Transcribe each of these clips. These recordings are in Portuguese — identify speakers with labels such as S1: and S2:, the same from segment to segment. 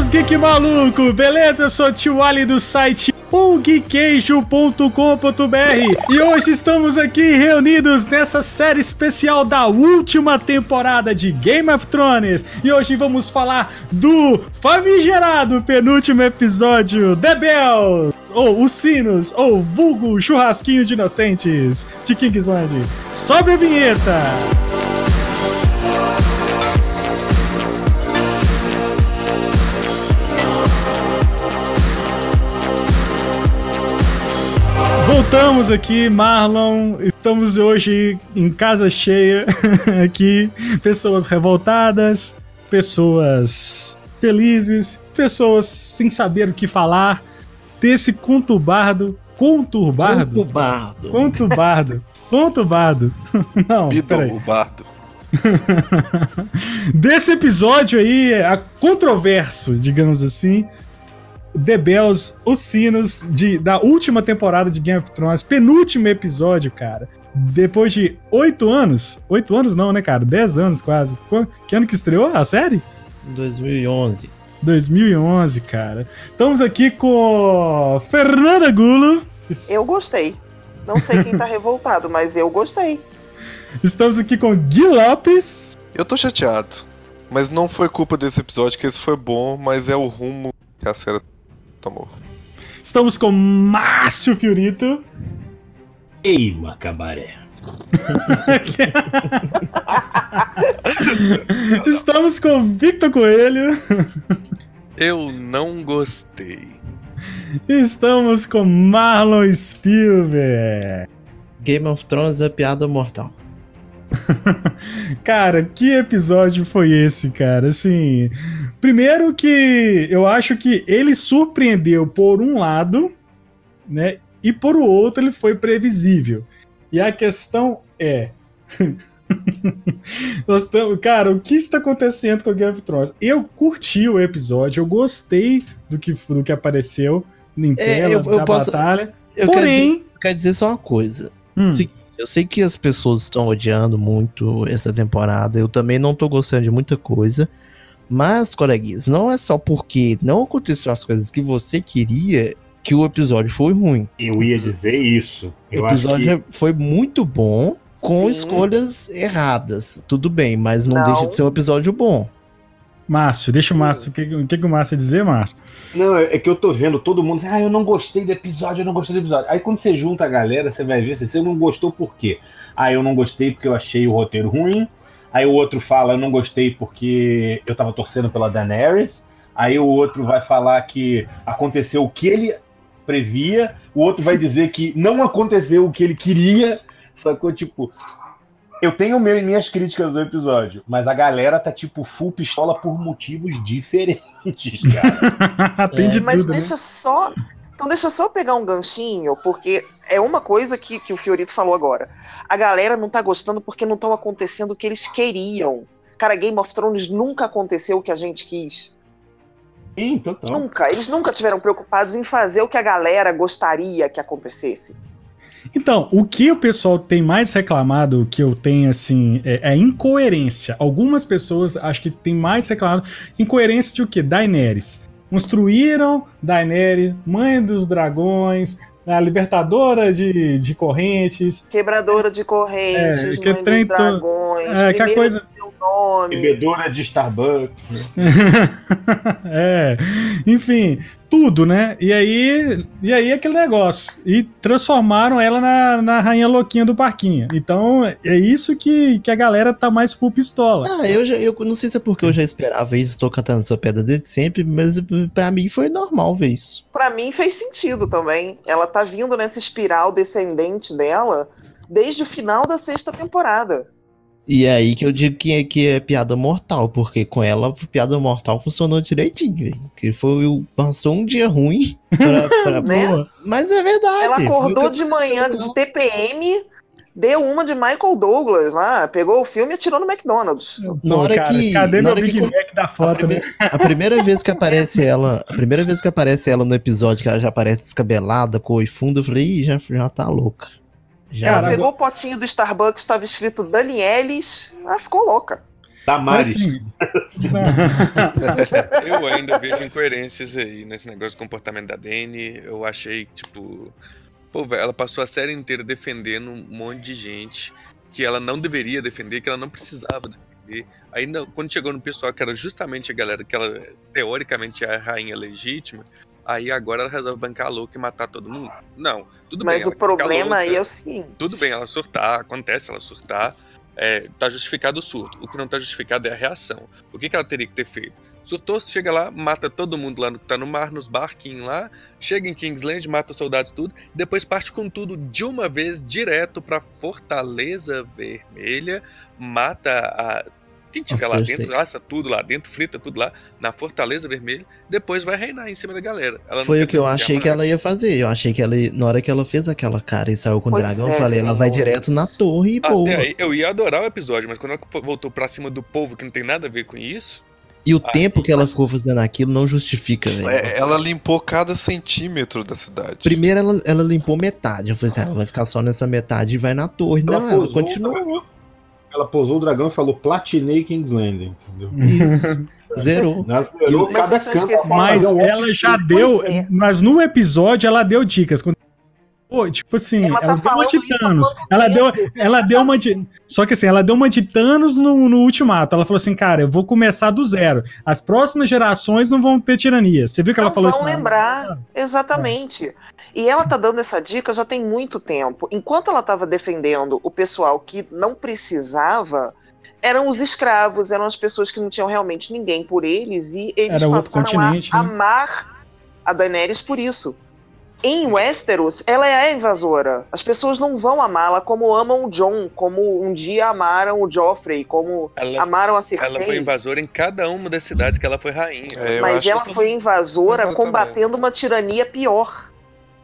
S1: seus geek maluco, beleza? Eu sou o Tio Ali do site pulguequeijo.com.br e hoje estamos aqui reunidos nessa série especial da última temporada de Game of Thrones e hoje vamos falar do famigerado penúltimo episódio The Bell ou Os Sinos ou vulgo Churrasquinho de Inocentes de Kingsland. Sobe a vinheta! Voltamos aqui, Marlon. Estamos hoje em casa cheia aqui. Pessoas revoltadas, pessoas felizes, pessoas sem saber o que falar. Desse conturbado. Conturbado?
S2: Conturbado.
S1: Conturbado. Conturbado. Não,
S3: peraí. Bardo.
S1: Desse episódio aí, a controverso, digamos assim, The Bells, os sinos de, da última temporada de Game of Thrones, penúltimo episódio, cara. Depois de oito anos, oito anos não, né, cara? Dez anos quase. Que ano que estreou a série?
S2: 2011.
S1: 2011, cara. Estamos aqui com Fernanda Gulo.
S4: Eu gostei. Não sei quem tá revoltado, mas eu gostei.
S1: Estamos aqui com Gui Lopes.
S3: Eu tô chateado. Mas não foi culpa desse episódio, que esse foi bom, mas é o rumo que a série tomou.
S1: Estamos com Márcio Fiorito.
S5: Ei, Macabaré.
S1: Estamos com Victor Coelho.
S3: Eu não gostei.
S1: Estamos com Marlon Spielberg.
S2: Game of Thrones é piada mortal.
S1: cara, que episódio foi esse, cara? Assim, primeiro que eu acho que ele surpreendeu por um lado, né? E por o outro ele foi previsível. E a questão é, Nós tamo, cara, o que está acontecendo com o Game of Thrones? Eu curti o episódio, eu gostei do que, do que apareceu em tela, é, eu, eu da posso, batalha.
S2: Eu Porém, quero dizer, quero dizer só uma coisa. Hum. Eu sei que as pessoas estão odiando muito essa temporada. Eu também não tô gostando de muita coisa. Mas, coleguinhas, não é só porque não aconteceu as coisas que você queria que o episódio foi ruim.
S5: Eu ia dizer isso.
S2: Eu o episódio que... foi muito bom com Sim. escolhas erradas. Tudo bem, mas não, não, deixa de ser um episódio bom.
S1: Márcio, deixa o Márcio. O que, o que, que o Márcio ia dizer, Márcio?
S5: Não, é que eu tô vendo todo mundo. Ah, eu não gostei do episódio, eu não gostei do episódio. Aí quando você junta a galera, você vai ver se você não gostou por quê. Ah, eu não gostei porque eu achei o roteiro ruim. Aí o outro fala, eu não gostei porque eu tava torcendo pela Daenerys. Aí o outro vai falar que aconteceu o que ele previa. O outro vai dizer que não aconteceu o que ele queria. Sacou? Tipo, eu tenho meu, minhas críticas do episódio, mas a galera tá tipo full pistola por motivos diferentes, cara.
S4: Tem de é, mas tudo, né? deixa né? só. Então deixa só pegar um ganchinho, porque é uma coisa que, que o Fiorito falou agora. A galera não tá gostando porque não estão acontecendo o que eles queriam. Cara, Game of Thrones nunca aconteceu o que a gente quis.
S5: Sim, total.
S4: Nunca. Eles nunca tiveram preocupados em fazer o que a galera gostaria que acontecesse.
S1: Então, o que o pessoal tem mais reclamado, que eu tenho, assim, é, é incoerência. Algumas pessoas acho que tem mais reclamado incoerência de o que? Daenerys. Construíram Daenerys, mãe dos dragões, a libertadora de, de correntes.
S4: Quebradora de correntes, é, que mãe dos dragões, é, que a coisa... seu nome.
S5: Bebedora de Starbucks.
S1: é, enfim, tudo, né? E aí, e aí aquele negócio. E transformaram ela na, na rainha louquinha do parquinho. Então, é isso que, que a galera tá mais full pistola.
S2: Ah, eu já eu não sei se é porque eu já esperava isso, tô cantando essa pedra desde sempre, mas para mim foi normal ver isso.
S4: Para mim fez sentido também. Ela tá vindo nessa espiral descendente dela desde o final da sexta temporada.
S2: E é aí que eu digo que é, que é piada mortal, porque com ela piada mortal funcionou direitinho, velho. Que foi o passou um dia ruim pra, pra né? Mas é verdade.
S4: Ela acordou de manhã de TPM, deu uma de Michael Douglas lá, pegou o filme e atirou no McDonald's.
S2: Na hora cara, que.
S1: Cadê
S2: na
S1: meu Big Mac da foto,
S2: a, prime
S1: né?
S2: a primeira vez que aparece ela, a primeira vez que aparece ela no episódio, que ela já aparece descabelada, com o fundo, eu falei, ih, já, já tá louca.
S4: Já ela pegou o potinho do Starbucks, estava escrito Danielis, ela ficou louca.
S5: Tamares.
S1: Assim,
S6: Eu ainda vejo incoerências aí nesse negócio de comportamento da Dani. Eu achei, tipo. Pô, velho, ela passou a série inteira defendendo um monte de gente que ela não deveria defender, que ela não precisava defender. Aí, quando chegou no pessoal, que era justamente a galera que ela, teoricamente, é a rainha legítima, aí agora ela resolve bancar a louca e matar todo mundo. Não, tudo bem.
S4: Mas o problema aí é o seguinte.
S6: Tudo bem ela surtar, acontece ela surtar, é, tá justificado o surto. O que não tá justificado é a reação. O que, que ela teria que ter feito? Surtou, chega lá, mata todo mundo lá no que tá no mar, nos barquinhos lá, chega em Kingsland, mata soldados tudo, depois parte com tudo de uma vez direto pra Fortaleza Vermelha, mata a. Quem tiver
S2: Nossa,
S6: lá
S2: eu
S6: dentro,
S2: sei.
S6: assa tudo lá dentro, frita tudo lá, na Fortaleza Vermelha, depois vai reinar em cima da galera. Ela
S2: Foi o que eu achei que
S6: nada.
S2: ela ia fazer. Eu achei que ela, ia- na hora que ela fez aquela cara e saiu com o
S4: Pois
S2: dragão, eu
S4: é,
S2: falei, ela vai direto na torre e boa.
S6: Até aí, eu ia adorar o episódio, mas quando ela voltou pra cima do povo que não tem nada a ver com isso,
S2: E o
S6: Ah,
S2: tempo que ela ficou fazendo aquilo não justifica, velho.
S3: É, ela limpou cada centímetro da cidade.
S2: Primeiro ela, ela limpou metade. Eu falei assim, ela vai ficar só nessa metade e vai na torre.
S5: Ela
S2: não, ela
S5: pousou,
S2: continuou.
S5: Ela pousou o dragão e falou: platinei King's Landing, entendeu?
S2: Isso. Zerou.
S5: Ela zerou
S2: Mas
S5: cada canto.
S1: Mas ela já deu.
S4: Pois é.
S1: Mas no episódio ela deu dicas. Quando- Pô, tipo assim,
S4: Ela
S1: ela,
S4: tá
S1: deu uma de Thanos. Ela deu, ela deu uma de. Só que assim, ela deu uma de Thanos no, no ultimato. Ela falou assim, cara, eu vou começar do zero. As próximas gerações não vão ter tirania. Você viu que ela
S4: não
S1: falou
S4: vão
S1: isso? na-
S4: lembrar. Exatamente. E ela tá dando essa dica já tem muito tempo. Enquanto ela estava defendendo o pessoal que não precisava, eram os escravos, eram as pessoas que não tinham realmente ninguém por eles e eles
S1: Era
S4: passaram a
S1: né?
S4: amar a Daenerys por isso. Em Westeros, ela é a invasora. As pessoas não vão amá-la como amam o Jon, como um dia amaram o Joffrey, como
S6: ela,
S4: amaram a
S6: ela foi
S4: Cersei.
S6: invasora em cada uma das cidades que ela foi rainha.
S3: É,
S4: Mas ela
S3: que-
S4: foi invasora
S3: Exatamente.
S4: combatendo uma tirania pior.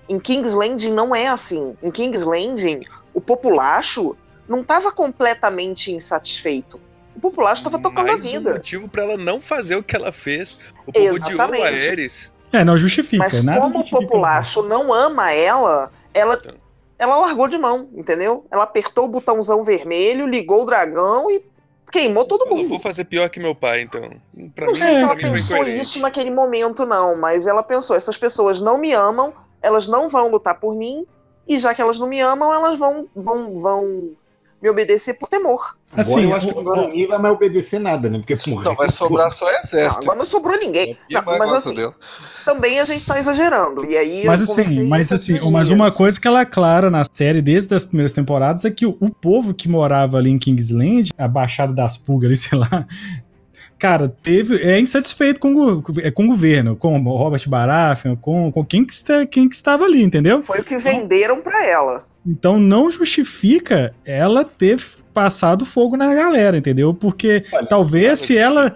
S4: Em King's Landing não é assim. Em King's Landing, o populacho não estava completamente insatisfeito. O populacho estava tocando
S6: Mais
S4: a
S6: um
S4: vida.
S6: motivo pra ela não fazer o que ela fez. O povo odiou a
S4: Exatamente.
S1: É, não justifica.
S4: Mas
S1: nada
S4: como o populacho não ama ela, ela,
S6: Então.
S4: ela largou de mão, entendeu? Ela apertou o botãozão vermelho, ligou o dragão e queimou todo
S6: Eu
S4: mundo.
S6: vou fazer pior que meu pai, então. Pra
S4: Não
S6: mim,
S4: sei se ela pensou isso naquele momento, não, mas ela pensou: essas pessoas não me amam, elas não vão lutar por mim, e já que elas não me amam, elas vão, vão, vão me obedecer por temor.
S5: Agora
S1: Assim,
S5: eu acho que
S1: o-
S5: agora ninguém vai mais obedecer nada, né? Porque morreu.
S3: Não, vai sobrar só
S4: Não,
S3: exército.
S4: agora não sobrou ninguém. Não, mas assim, também a gente tá exagerando. E aí eu
S1: Mas assim, mas assim, mas uma coisa que ela é clara na série desde as primeiras temporadas é que o, o povo que morava ali em Kingsland, a Baixada das Pulgas ali, sei lá, cara, teve é insatisfeito com, o- é, com o governo, com o Robert Baratheon, com, com quem, que está, quem que estava ali, entendeu?
S4: Foi o que venderam pra ela.
S1: Então não justifica ela ter passado fogo na galera, entendeu? Porque
S5: Olha,
S1: talvez se ela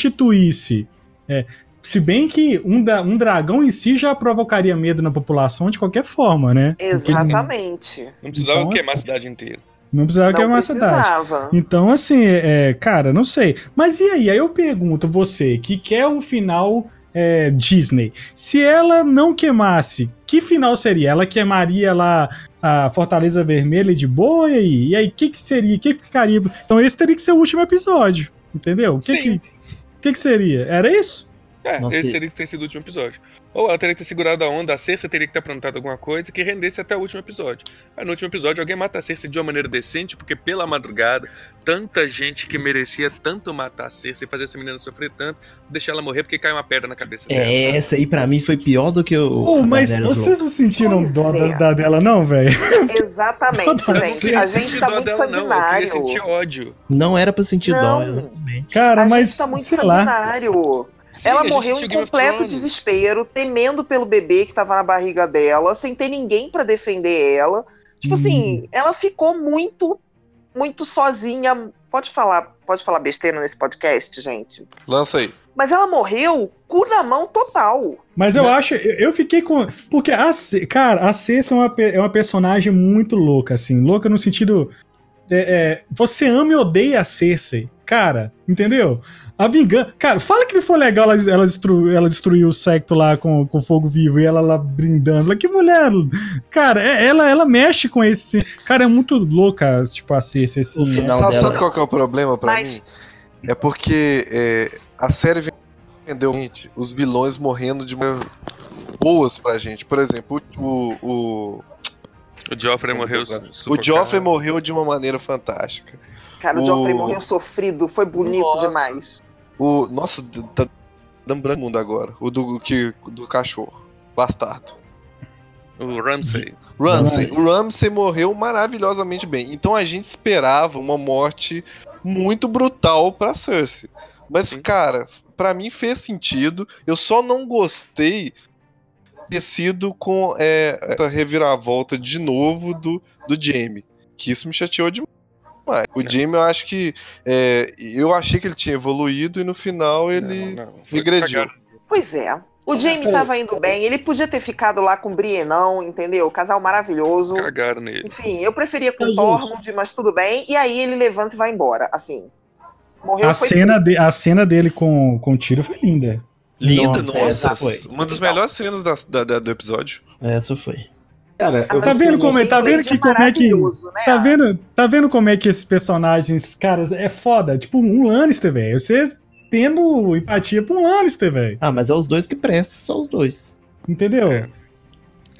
S1: substituísse. é, se bem que um, da- um dragão em si já provocaria medo na população de qualquer forma, né? Porque
S4: Exatamente.
S6: Não precisava
S1: Então,
S6: queimar
S1: assim,
S6: a cidade inteira.
S1: Não precisava
S4: Não
S1: queimar a cidade.
S4: precisava.
S1: Então, assim, é, é, cara, não sei. Mas e aí? Aí eu pergunto, você que quer um final é, Disney, se ela não queimasse, que final seria? Ela queimaria lá a Fortaleza Vermelha de boa? E aí? E aí, o que, que seria? O que ficaria? Então, esse teria que ser o último episódio, entendeu? O que, que, o que, que seria? Era isso?
S6: É,
S2: Nossa,
S6: esse teria que ter sido o último episódio. Ou ela teria que ter segurado a onda, a Cersei teria que ter aprontado alguma coisa que rendesse até o último episódio. Aí no último episódio alguém mata a Cersei de uma maneira decente, porque pela madrugada, tanta gente que merecia tanto matar a Cersei e fazer essa menina sofrer tanto, deixar ela morrer porque caiu uma pedra na cabeça dela.
S2: É, essa aí pra mim foi pior do que o.
S1: Oh, mas vocês não sentiram
S4: Pois
S1: dó
S4: é.
S1: da, da dela, não, velho?
S4: Exatamente, gente. A gente tá
S6: dó
S4: muito
S6: dela, não, eu
S4: sanguinário.
S6: sentir ódio.
S2: Não era pra sentir dó,
S4: Não.
S2: exatamente.
S1: Cara,
S4: A
S1: mas
S4: gente tá muito
S1: sei lá.
S6: Sim,
S4: ela morreu em completo desespero, temendo pelo bebê que tava na barriga dela, sem ter ninguém pra defender ela. Tipo
S1: Hum.
S4: assim, ela ficou muito, muito sozinha. Pode falar, pode falar besteira nesse podcast, gente.
S3: Lança aí.
S4: Mas ela morreu cu na mão total.
S1: Mas eu acho, eu eu fiquei com. Porque, a, Ce- cara, a Cersei é uma, é uma personagem muito louca, assim. Louca no sentido. é, é, você ama e odeia a Cersei. Cara, entendeu? A vingança. Cara, fala que não foi legal ela, ela, destru, ela destruir o secto lá com, com fogo vivo e ela lá brindando. Que mulher. Cara, é- ela, ela mexe com esse. Cara, é muito louca, tipo, a Cersei, assim.
S2: O final
S3: sabe,
S2: dela-
S3: sabe qual que é o problema pra
S4: Mas-
S3: mim? é porque é, a série vendeu gente, os vilões morrendo de uma boas pra gente. Por exemplo, o. O,
S6: o Joffrey morreu.
S3: O Joffrey morreu de uma maneira fantástica.
S4: Cara, o, o Joffrey morreu sofrido, foi bonito nossa, demais.
S3: O. Nossa, tá dando branco mundo agora. O do, que, do cachorro. Bastardo.
S6: O Ramsey.
S3: Ramsey. O Ramsey morreu maravilhosamente bem. Então a gente esperava uma morte muito brutal pra Cersei. Mas, Sim. cara, para mim fez sentido. Eu só não gostei ter sido com é, essa reviravolta de novo do, do Jamie. Que isso me chateou demais. O. Jamie, eu acho que. É, eu achei que ele tinha evoluído e no final ele não, não. regrediu.
S4: Pois é. O Jamie tava indo bem, ele podia ter ficado lá com o Brienão, entendeu? Casal maravilhoso.
S6: Cagaram nele.
S4: Enfim, eu preferia com o Tormund, mas tudo bem. E aí ele levanta e vai embora, assim.
S1: Morreu a, cena de, a cena dele com, com o tiro foi linda.
S3: Linda, nossa. nossa foi. Uma das melhores cenas da, da, do episódio.
S2: Essa foi.
S1: Cara, ah, tá vendo como é, tá vendo que como é que né? tá vendo, tá vendo como é que esses personagens, caras, é foda, tipo um Lannister, velho. Você tendo empatia por um Lannister, velho.
S2: Ah, mas é os dois que prestam, só os dois.
S1: Entendeu?
S6: É.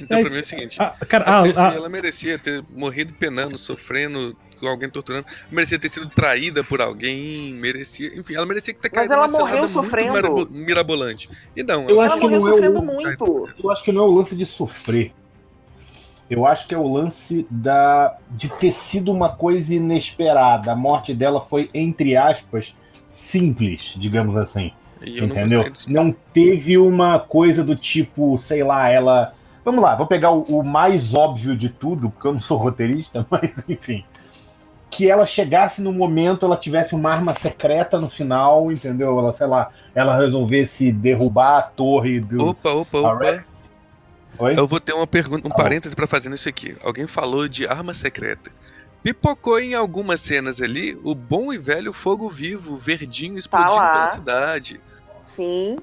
S6: Então, é, pra mim é o seguinte: a, cara, a, a, ela merecia ter morrido penando, sofrendo, com alguém torturando, merecia ter sido traída por alguém, merecia, enfim, ela merecia ter
S4: Mas ela morreu sofrendo.
S6: mirabolante. E não,
S5: eu
S6: ela
S5: acho que morreu não é sofrendo o, muito. Eu acho que não é o lance de sofrer. Eu acho que é o lance da de ter sido uma coisa inesperada. A morte dela foi entre aspas simples, digamos assim. Entendeu? Não, não, teve uma coisa do tipo, sei lá, ela Vamos lá, vou pegar o, o, mais óbvio de tudo, porque eu não sou roteirista, mas enfim que ela chegasse no momento, ela tivesse uma arma secreta no final, entendeu? Ela, sei lá, ela resolvesse derrubar a torre do.
S6: Opa, opa, opa. Oi? Eu vou ter uma pergunta, um tá parêntese para fazer nisso aqui. Alguém falou de arma secreta. Pipocou em algumas cenas ali o bom e velho fogo vivo, verdinho explodindo tá pela cidade.
S4: Sim.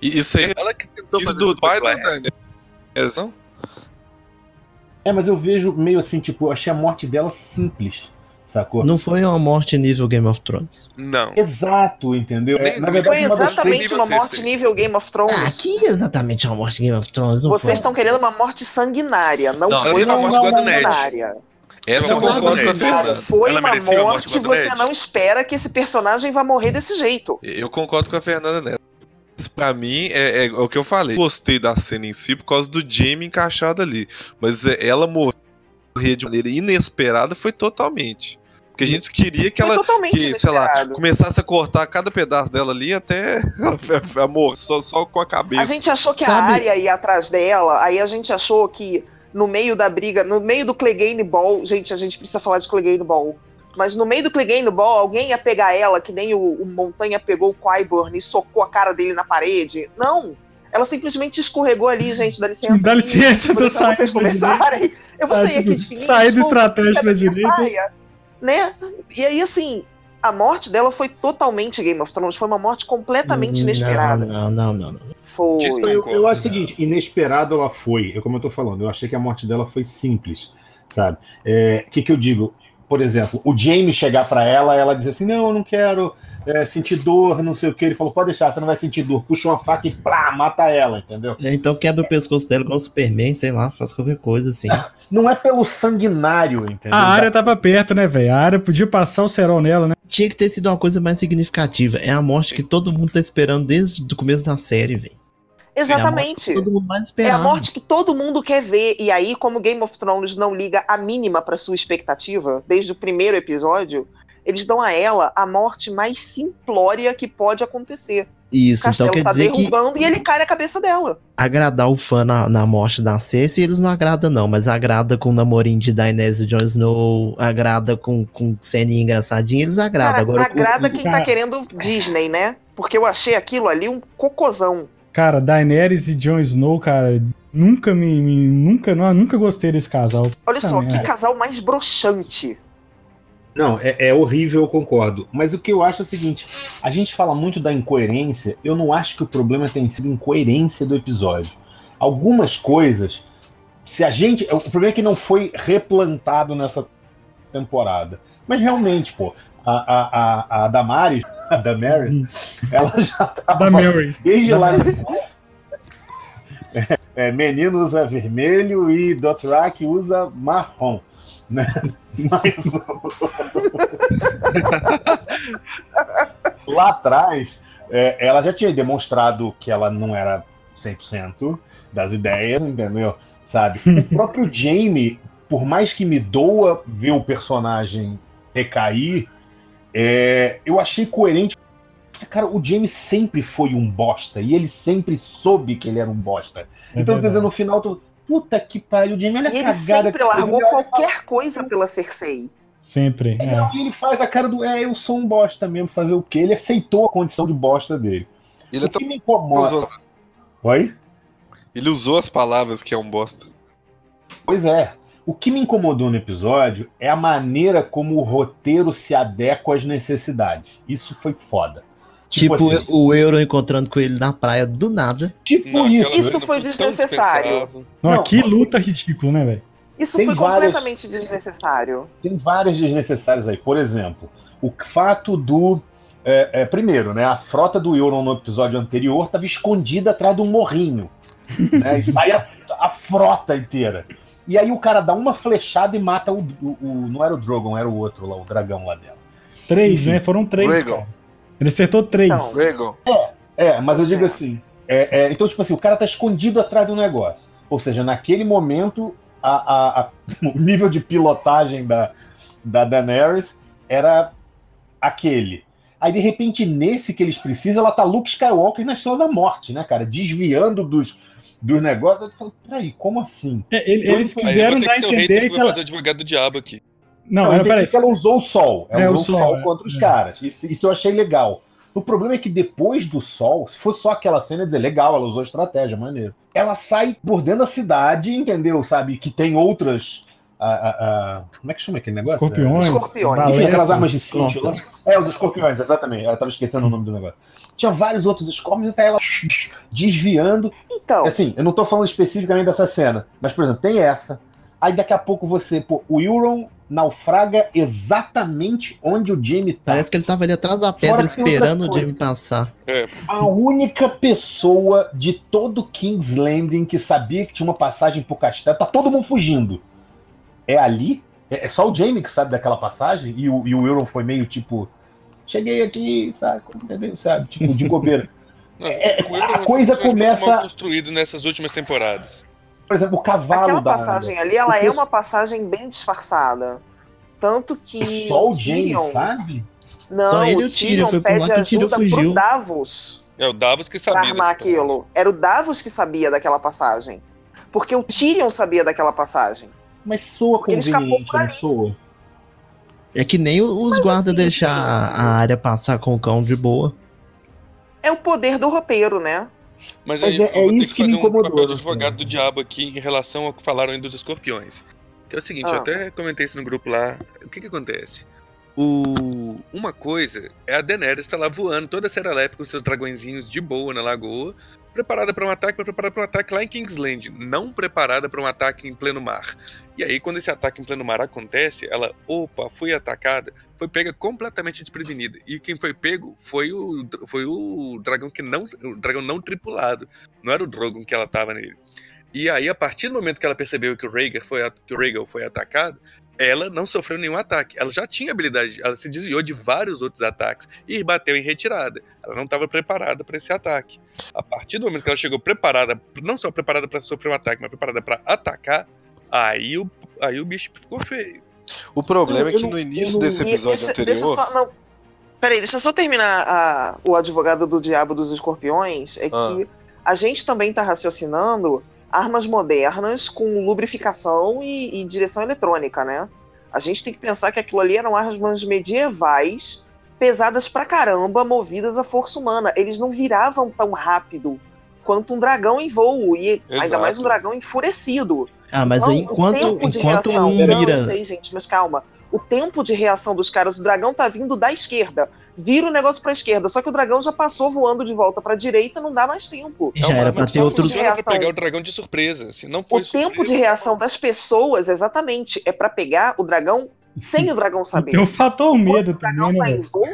S3: E isso aí. Ela que tentou isso do pai da Dani.
S5: É, mas eu vejo meio assim, tipo, eu achei a morte dela simples sacou?
S2: Não foi uma morte nível Game of Thrones.
S6: Não.
S5: Exato, entendeu?
S4: É, na verdade, foi exatamente uma, uma morte nível Game of Thrones.
S2: Ah, que exatamente uma morte Game of Thrones.
S4: Vocês estão querendo uma morte sanguinária, não, não foi uma morte sanguinária.
S3: Essa eu concordo com a Fernanda.
S4: Foi uma morte, morte você não espera que esse personagem vá morrer desse jeito.
S3: Eu concordo com a Fernanda nessa. Pra mim, é, é, o que eu falei. Gostei da cena em si por causa do Jamie encaixado ali. Mas é, ela morrer de maneira inesperada foi totalmente. Porque a gente queria que Foi ela, que, sei lá, começasse a cortar cada pedaço dela ali até amor, só, só com a cabeça.
S4: A gente achou que Sabe? a área ia atrás dela, aí a gente achou que no meio da briga, no meio do Clegane Ball, gente, a gente precisa falar de Clegane Ball. Mas no meio do Clegane Ball, alguém ia pegar ela, que nem o, o Montanha pegou o Qyburn e socou a cara dele na parede. Não! Ela simplesmente escorregou ali, gente, dá licença.
S1: Dá licença,
S4: eu sair. vocês conversarem. Eu vou ah, sair aqui de fininho.
S1: Sair estratégia pra direita
S4: né? E aí, assim, a morte dela foi totalmente Game of Thrones, foi uma morte completamente inesperada.
S2: Não, não, não, não.
S4: Foi.
S5: Eu, eu acho o seguinte, inesperado ela foi, é como eu tô falando, eu achei que a morte dela foi simples, sabe? O é, que que eu digo? Por exemplo, o Jamie chegar para ela, ela dizer assim, não, eu não quero é, sentir dor, não sei o que. Ele falou, pode deixar, você não vai sentir dor. Puxa uma faca e plá, mata ela, entendeu?
S2: É, então quebra o pescoço dela igual o Superman, sei lá, faz qualquer coisa assim.
S5: não é pelo sanguinário, entendeu?
S1: A área tava perto, né, velho? A área podia passar o cerol nela, né?
S2: Tinha que ter sido uma coisa mais significativa. É a morte que todo mundo tá esperando desde o começo da série, velho.
S4: Exatamente. É a, é a morte que todo mundo quer ver. E aí, como Game of Thrones não liga a mínima para sua expectativa, desde o primeiro episódio, eles dão a ela a morte mais simplória que pode acontecer.
S2: Isso,
S4: o
S2: então quer
S4: tá
S2: dizer
S4: derrubando
S2: que
S4: e ele cai na cabeça dela.
S2: Agradar o fã na, na morte da Cersei, eles não agradam não, mas agrada com o namorinho de Daenerys e Jon Snow, agrada com, com ceninha engraçadinha, eles agradam. Cara, Agora,
S4: agrada com... quem tá querendo Disney, né? Porque eu achei aquilo ali um cocôzão.
S1: Cara, Daenerys e Jon Snow, cara, nunca me, me nunca, não, nunca gostei desse casal.
S4: Olha só, que casal mais broxante.
S5: Não, é, é, horrível, eu concordo. Mas o que eu acho é o seguinte: a gente fala muito da incoerência, eu não acho que o problema tenha sido incoerência do episódio. Algumas coisas, se a gente. O problema é que não foi replantado nessa temporada. Mas realmente, pô, a, a, a, a Damaris, a Damaris, ela já tava
S1: Damaris.
S5: desde lá.
S1: Damaris.
S5: É, é, menino usa vermelho e Dothraki usa marrom. Né? Mas lá atrás, é, ela já tinha demonstrado que ela não era 100% das ideias, entendeu? Sabe? O próprio Jamie, por mais que me doa ver o personagem recair, é, eu achei coerente. Cara, o Jamie sempre foi um bosta e ele sempre soube que ele era um bosta.
S1: É
S5: então,
S1: verdade.
S5: dizendo no final, tu, puta que pariu, o Jamie, olha
S4: E
S5: a
S4: ele
S5: cagada
S4: sempre
S5: que fez.
S4: largou
S5: Ele
S4: qualquer coisa pela Cersei.
S1: Sempre.
S5: É,
S1: é.
S5: não, e ele faz a cara do. É, eu sou um bosta mesmo, fazer o quê? Ele aceitou a condição de bosta dele.
S3: Ele,
S5: o
S3: até
S5: que me
S3: usou,
S5: incomoda. Oi?
S3: ele usou as palavras que é um bosta.
S5: Pois é. O que me incomodou no episódio é a maneira como o roteiro se adequa às necessidades. Isso foi foda.
S2: Tipo,
S5: assim,
S2: o Euro encontrando com ele na praia do nada.
S5: tipo
S6: Não,
S5: isso.
S4: Isso foi desnecessário.
S1: Não,
S5: Não,
S1: que luta ridícula, né, velho?
S4: Isso
S5: Tem
S4: foi
S5: várias-
S4: completamente desnecessário.
S5: Tem várias desnecessárias aí. Por exemplo, o fato do. é, é, primeiro, né? A frota do Euron no episódio anterior estava escondida atrás de um morrinho. Né, e sai a, a frota inteira. E aí o cara dá uma flechada e mata o, o- o- Não era o Drogon, era o outro lá, o dragão lá dela.
S1: Três,
S5: Enfim.
S1: né? Foram três. Cara. Ele acertou três.
S4: Então.
S3: Regal.
S5: É, mas eu digo
S4: é.
S5: assim. é, é, então, tipo assim, o cara tá escondido atrás de um negócio. Ou seja, naquele momento, a- a- a- o nível de pilotagem da, da Daenerys era aquele. Aí, de repente, nesse que eles precisam, ela tá Luke Skywalker na Estrela da Morte, né, cara? Desviando dos, dos negócios. Eu falo, peraí, como assim?
S1: É, ele- eles quiseram dar a
S6: que ser o hater
S1: entender
S6: que
S1: que
S6: vai
S1: ela.
S6: fazer o advogado do diabo aqui.
S1: Não,
S5: eu
S1: não, peraí.
S5: ela usou o sol. Ela
S1: É,
S5: usou o
S1: sol,
S5: sol
S1: é,
S5: contra os
S1: é.
S5: caras. Isso, isso eu achei legal. O problema é que depois do sol, se fosse só aquela cena, ia dizer, legal, ela usou estratégia, maneiro. Ela sai por dentro da cidade, entendeu? Sabe? Que tem outras. ah, ah, ah, como é que chama aquele negócio?
S1: Escorpiões.
S4: Escorpiões.
S5: Enfim, aquelas armas de lá. É, os escorpiões, exatamente. Eu tava esquecendo o nome do negócio. Tinha vários outros escorpiões e tá ela desviando.
S4: Então,
S5: Assim, eu não tô falando especificamente dessa cena, mas, por exemplo, tem essa. Aí daqui a pouco você, pô, o Euron naufraga exatamente onde o Jamie tá.
S2: Parece que ele tava ali atrás da pedra esperando o. Jamie passar.
S5: A única pessoa de todo King's Landing que sabia que tinha uma passagem pro castelo, tá todo mundo fugindo. É ali? É é só o Jamie que sabe daquela passagem? E o, e o Euron foi meio tipo. Cheguei aqui, sabe? Entendeu? Sabe? Tipo, de bobeira.
S6: Não,
S5: É,
S6: o Euron
S5: a
S6: é
S5: coisa começa-
S6: mal construído nessas últimas temporadas.
S5: Por exemplo, o cavalo
S4: aquela
S5: da.
S4: passagem ali, ela
S5: o
S4: é
S5: que-
S4: uma passagem bem disfarçada. Tanto que
S5: Só o
S4: Tyrion,
S5: sabe?
S4: não,
S2: Só ele e
S4: o
S2: Tyrion,
S4: Tyrion
S2: foi por lá
S4: pede ajuda pro Davos
S6: É o Davos que
S4: pra
S6: sabia.
S4: armar aquilo. Era o Davos que sabia daquela passagem. Porque o Tyrion sabia daquela passagem.
S5: Mas soa
S4: Porque ele escapou
S5: conveniente, não soa?
S2: É que nem os
S4: Mas
S2: guardas
S4: assim,
S2: deixar
S4: gente-
S2: a área passar com o cão de boa.
S4: É o poder do roteiro, né?
S6: Mas,
S5: Mas é-
S6: eu
S5: é isso que me
S6: fazer um
S5: incomodou,
S6: de
S5: assim.
S6: advogado do diabo aqui em relação ao que falaram aí dos escorpiões. Que é o seguinte, eu
S4: Ah.
S6: até comentei isso no grupo lá. O que que acontece? O... Uma coisa é a Daenerys tá lá voando, toda serelepe com seus dragõezinhos de boa na lagoa, preparada para um ataque, preparada para um ataque lá em Kingsland, não preparada para um ataque em pleno mar. E aí, quando esse ataque em pleno mar acontece, ela, opa, fui atacada, foi pega completamente desprevenida. E quem foi pego foi o, foi o dragão que não, o dragão não tripulado. Não era o Drogon que ela tava nele. E aí, a partir do momento que ela percebeu que o Rhaegar foi, que o Rhaegal foi atacado, ela não sofreu nenhum ataque. Ela já tinha habilidade, ela se desviou de vários outros ataques e bateu em retirada. Ela não estava preparada para esse ataque. A partir do momento que ela chegou preparada, não só preparada para sofrer um ataque, mas preparada para atacar, aí o, aí o bicho ficou feio.
S3: O problema
S5: Eu-
S3: é
S5: eu
S3: que
S5: não-
S3: no
S5: eu
S3: início
S5: não-
S3: desse episódio
S4: deixa, deixa
S3: anterior.
S4: só, não. Peraí, deixa eu só terminar a- o advogado do diabo dos escorpiões. É
S3: Ah.
S4: que a gente também tá raciocinando armas modernas com lubrificação e, e direção eletrônica, né? A gente tem que pensar que aquilo ali eram armas medievais, pesadas pra caramba, movidas à força humana. Eles não viravam tão rápido quanto um dragão em voo, e ainda
S6: Exato.
S4: mais um dragão enfurecido.
S2: Ah, mas
S4: Não,
S2: aí
S4: o
S2: enquanto,
S4: tempo de
S2: enquanto
S4: reação,
S2: um
S4: não,
S2: mira.
S4: eu sei, gente, mas calma. O tempo de reação dos caras, o dragão tá vindo da esquerda. Vira o negócio pra esquerda, só que o dragão já passou voando de volta pra direita, não dá mais tempo.
S2: Já
S6: uma
S2: era
S6: que
S2: ter outros.
S4: reação.
S6: pegar o dragão de surpresa. Se não
S4: O
S6: foi
S4: tempo
S6: surpresa,
S4: de reação das pessoas, exatamente, é pra pegar o dragão sem o dragão saber.
S1: Tem o fator medo
S4: Quando o dragão
S1: também,
S4: tá
S1: né?
S4: em voo.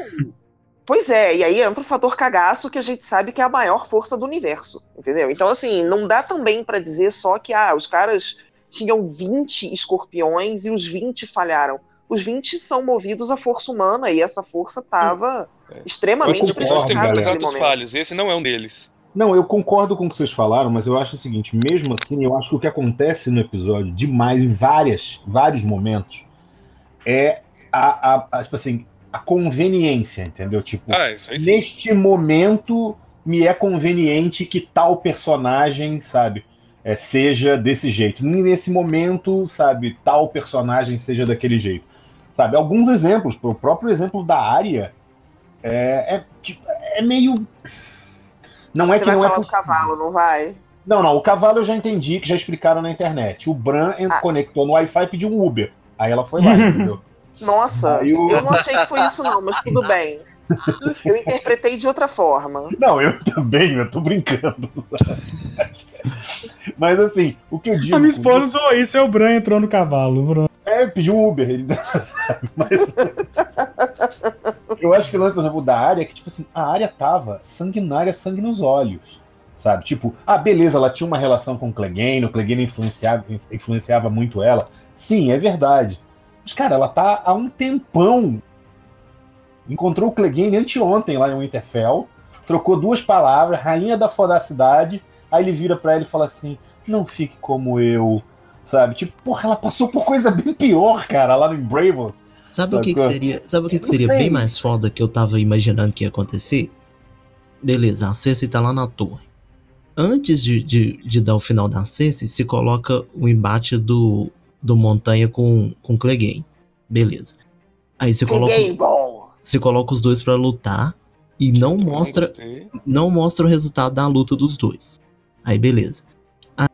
S4: Pois é, e aí entra o fator cagaço que a gente sabe que é a maior força do universo, entendeu? Então, assim, não dá também pra dizer só que ah, os caras tinham 20 escorpiões e os 20 falharam. Os 20 são movidos à força humana e essa força tava
S3: É.
S4: extremamente
S5: Eu concordo,
S6: muitos atos
S4: momento.
S6: falhos, esse não é um deles.
S5: Não, eu concordo com o que vocês falaram, mas eu acho o seguinte, mesmo assim, eu acho que o que acontece no episódio demais, em várias, vários momentos, é a, a, a, tipo assim, a conveniência, entendeu? Tipo,
S6: Ah, isso aí sim.
S5: neste momento me é conveniente que tal personagem, sabe, é, seja desse jeito. Nesse momento, sabe, tal personagem seja daquele jeito. Sabe, alguns exemplos, o próprio exemplo da Arya é, é, é meio. Não é
S4: Você
S5: que
S4: vai
S5: não é
S4: falar do
S5: possível.
S4: cavalo, não vai?
S5: Não, não, o cavalo eu já entendi, que já explicaram na internet. O Bran
S4: Ah.
S5: conectou no Wi-Fi e pediu um Uber. Aí ela foi lá, entendeu?
S4: Nossa,
S5: o-
S4: eu não achei que foi isso não, mas tudo bem. Eu interpretei de outra forma.
S5: Não, eu também, eu tô brincando. Mas assim, o que eu digo.
S1: A minha esposa zoou isso, é o Bran entrou no cavalo. Bran.
S5: É, pediu Uber, ele sabe, mas. eu acho que o lance, por exemplo, da área é que, tipo assim, a área tava sanguinária, sangue nos olhos. Sabe? Tipo, ah, beleza, ela tinha uma relação com o Clegane, o Clegane influenciava, influenciava muito ela. Sim, é verdade. Mas, cara, ela tá há um tempão. Encontrou o Clegane anteontem lá em Winterfell, trocou duas palavras, rainha da fodacidade, aí ele vira pra ela e fala assim: não fique como eu, sabe? Tipo, porra, ela passou por coisa bem pior, cara, lá no Bravos.
S2: Sabe o que, que
S5: Sacou?
S2: seria? Sabe o que, que seria
S5: sei.
S2: bem mais foda que eu tava imaginando que ia acontecer? Beleza, a Cersei tá lá na torre. Antes de, de, de dar o final da Cersei, se coloca o embate do, do Montanha com, com Clegane. Beleza. Aí você coloca,
S4: Ninguém bom.
S2: Você coloca os dois pra lutar e não mostra
S6: gostei.
S2: não mostra o resultado da luta dos dois. Aí, beleza.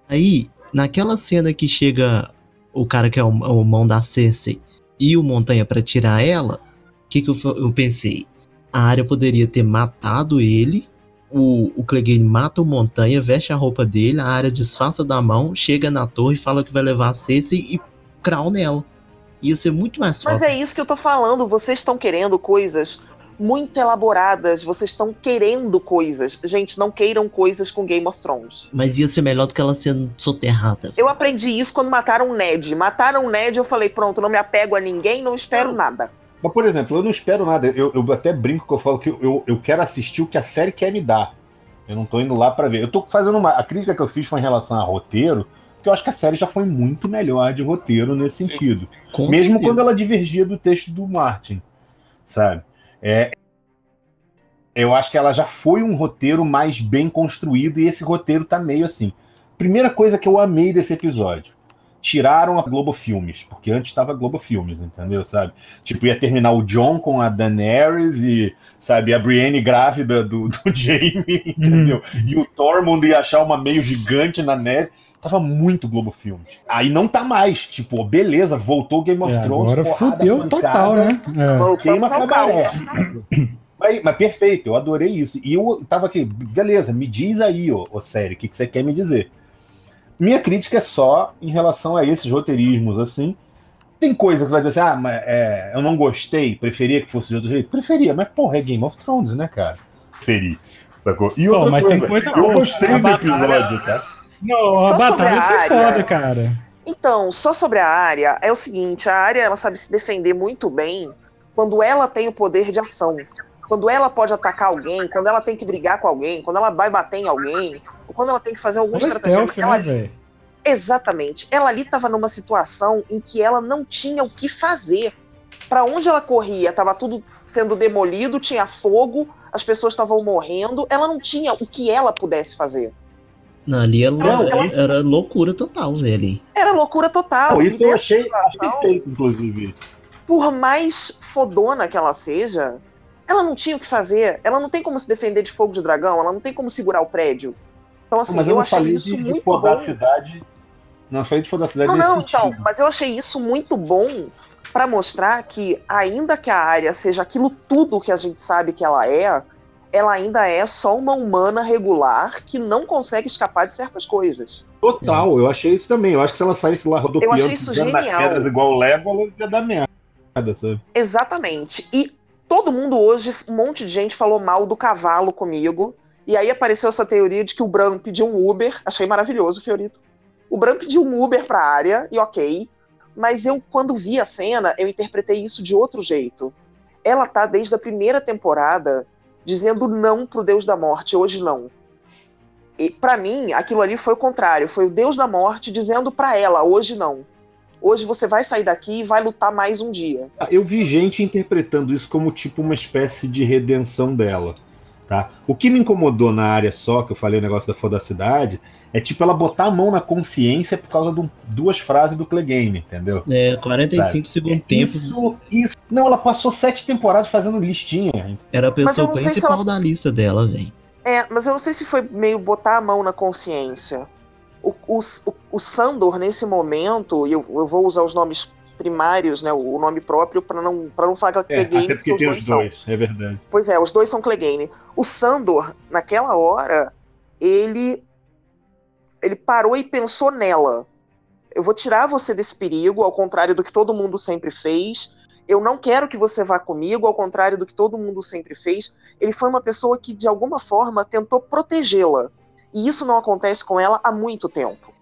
S2: Aí, naquela cena que chega o cara que é o, o mão da Cersei e o Montanha pra tirar ela, o que, que eu, eu pensei? A área poderia ter matado ele, o, o Clegane mata o Montanha, veste a roupa dele, a área disfarça da mão, chega na torre e fala que vai levar a Cersei e crau nela. Ia ser muito mais
S4: Mas
S2: fácil.
S4: é isso que eu tô falando. Vocês estão querendo coisas muito elaboradas. Vocês estão querendo coisas. Gente, não queiram coisas com Game of Thrones.
S2: Mas ia ser melhor do que ela sendo soterrada.
S4: Eu aprendi isso quando mataram o Ned. Mataram o Ned, eu falei, pronto, não me apego a ninguém, não espero nada.
S5: Mas, por exemplo, eu não espero nada. Eu, eu até brinco que eu falo que eu, eu quero assistir o que a série quer me dar. Eu não tô indo lá pra ver. Eu tô fazendo uma. A crítica que eu fiz foi em relação a roteiro, porque eu acho que a série já foi muito melhor de roteiro nesse
S6: Sim.
S5: sentido. Mesmo
S2: certeza.
S5: quando ela divergia do texto do Martin, sabe? É, eu acho que ela já foi um roteiro mais bem construído e esse roteiro tá meio assim. Primeira coisa que eu amei desse episódio. Tiraram a Globo Filmes, porque antes estava Globo Filmes, entendeu? Sabe? Tipo, ia terminar o John com a Daenerys e, sabe, a Brienne grávida do, do Jaime, entendeu? E o Tormund ia achar uma meio gigante na neve. Tava muito Globo Filmes. Aí não tá mais. Tipo, beleza, voltou Game of
S1: É,
S5: Thrones.
S1: agora fudeu total, né? É.
S4: Voltamos ao caos.
S5: Mas, mas perfeito, eu adorei isso. E eu tava aqui, beleza, me diz aí, ô, ô série, o que, que você quer me dizer? Minha crítica é só em relação a esses roteirismos, assim. Tem coisa que você vai dizer assim, ah, mas é, eu não gostei, preferia que fosse de outro jeito. Preferia, mas porra, é Game of Thrones, né, cara? Preferi. Sacou? E outra
S1: Pô, mas tem coisa
S5: eu gostei do
S1: batalha-
S5: episódio, tá?
S1: Não,
S4: Só
S1: a
S4: sobre
S1: batalha
S4: a
S1: foi
S4: área.
S1: foda, cara.
S4: Então, só sobre a área, é o seguinte, a área ela sabe se defender muito bem quando ela tem o poder de ação. Quando ela pode atacar alguém, quando ela tem que brigar com alguém, quando ela vai bater em alguém, ou quando ela tem que fazer algum
S1: é stealth,
S4: Ela,
S1: né, velho?
S4: exatamente. Ela ali estava numa situação em que ela não tinha o que fazer. Para onde ela corria, estava tudo sendo demolido, tinha fogo, as pessoas estavam morrendo, ela não tinha o que ela pudesse fazer.
S2: Não, ali ela,
S4: Não, ela-
S2: era loucura total, velho.
S4: Era loucura total.
S5: Pô, isso eu achei inclusive.
S4: por mais fodona que ela seja, ela não tinha o que fazer. Ela não tem como se defender de fogo de dragão, ela não tem como segurar o prédio. Então, assim,
S5: mas
S4: eu,
S5: eu não
S4: achei
S5: falei
S4: isso
S5: de, de
S4: muito bom.
S5: fodacidade. Não falei de fodacidade
S4: Não,
S5: nesse
S4: não,
S5: sentido.
S4: então, mas eu achei isso muito bom pra mostrar que, ainda que a área seja aquilo tudo que a gente sabe que ela é, ela ainda é só uma humana regular que não consegue escapar de certas coisas.
S5: Total, eu achei isso também. Eu acho que se ela saísse lá rodopiando
S4: Eu achei isso genial.
S5: pedras igual o Legolas, ia dar merda. sabe?
S4: Exatamente. E todo mundo hoje, um monte de gente falou mal do cavalo comigo. E aí apareceu essa teoria de que o Bran pediu um Uber. Achei maravilhoso, Fiorito. O Bran pediu um Uber pra área, e ok. Mas eu, quando vi a cena, eu interpretei isso de outro jeito. Ela tá desde a primeira temporada dizendo não pro Deus da Morte, hoje não. E para mim, aquilo ali foi o contrário, foi o Deus da Morte dizendo para ela, hoje não. Hoje você vai sair daqui e vai lutar mais um dia.
S5: Eu vi gente interpretando isso como tipo uma espécie de redenção dela. Tá? O que me incomodou na área só, que eu falei o negócio da fodacidade, é tipo ela botar a mão na consciência por causa de duas frases do Clegane, entendeu?
S2: É, 45 segundos tempo.
S5: Isso, isso. Não, ela passou sete temporadas fazendo listinha.
S2: Era a pessoa principal ela... da lista dela, velho.
S4: É, mas eu não sei se foi meio botar a mão na consciência. O, o, o, o Sandor, nesse momento, e eu, eu vou usar os nomes primários, né, o nome próprio, para não, pra não falar
S5: é, Clegane, porque, porque os dois, dois
S4: são.
S5: É verdade.
S4: Pois é, os dois são Clegane. O Sandor, naquela hora, ele ele parou e pensou nela. Eu vou tirar você desse perigo, ao contrário do que todo mundo sempre fez. Eu não quero que você vá comigo, ao contrário do que todo mundo sempre fez. Ele foi uma pessoa que, de alguma forma, tentou protegê-la. E isso não acontece com ela há muito tempo.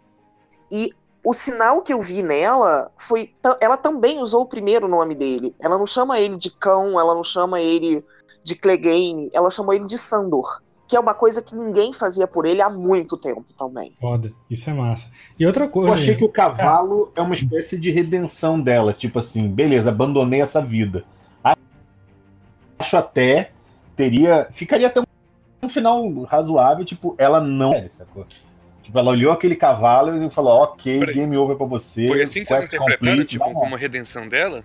S4: E o sinal que eu vi nela foi. Ela também usou o primeiro nome dele. Ela não chama ele de cão, ela não chama ele de Clegane, ela chamou ele de Sandor que é uma coisa que ninguém fazia por ele há muito tempo também.
S1: Foda, isso é massa. E outra coisa.
S5: Eu achei que o cavalo é uma espécie de redenção dela, tipo assim, beleza, abandonei essa vida. Acho até teria, ficaria até um final razoável, tipo, ela não é, sacou? Tipo, ela olhou aquele cavalo e falou, ok, game over pra você.
S6: Foi assim que vocês interpretaram, tipo, como a redenção dela?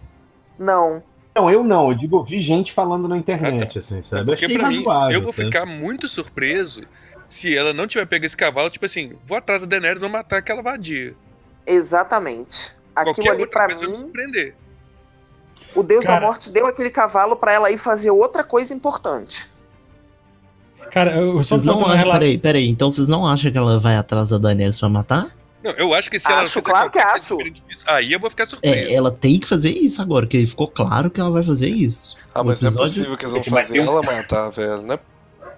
S4: Não.
S5: Não, eu não. Eu digo, eu vi gente falando na internet, ah, tá. assim, sabe?
S6: Porque pra mim, eu vou sabe? ficar muito surpreso se ela não tiver pego esse cavalo, tipo assim, vou atrás da Daenerys, vou matar aquela vadia.
S4: Exatamente. Aquilo Qualquer ali para mim. O Deus Cara... da Morte deu aquele cavalo para ela ir fazer outra coisa importante.
S1: Cara, eu
S2: vocês não acham, peraí, peraí, então vocês não acham que ela vai atrás da Daenerys pra matar?
S6: Não, eu acho que se
S4: acho,
S6: ela
S4: claro que acho.
S6: Disso, aí eu vou ficar surpreso.
S2: É, ela tem que fazer isso agora, porque ficou claro que ela vai fazer isso.
S3: Ah, mas episódio... não é possível que eles vão fazer ela matar, velho. Não é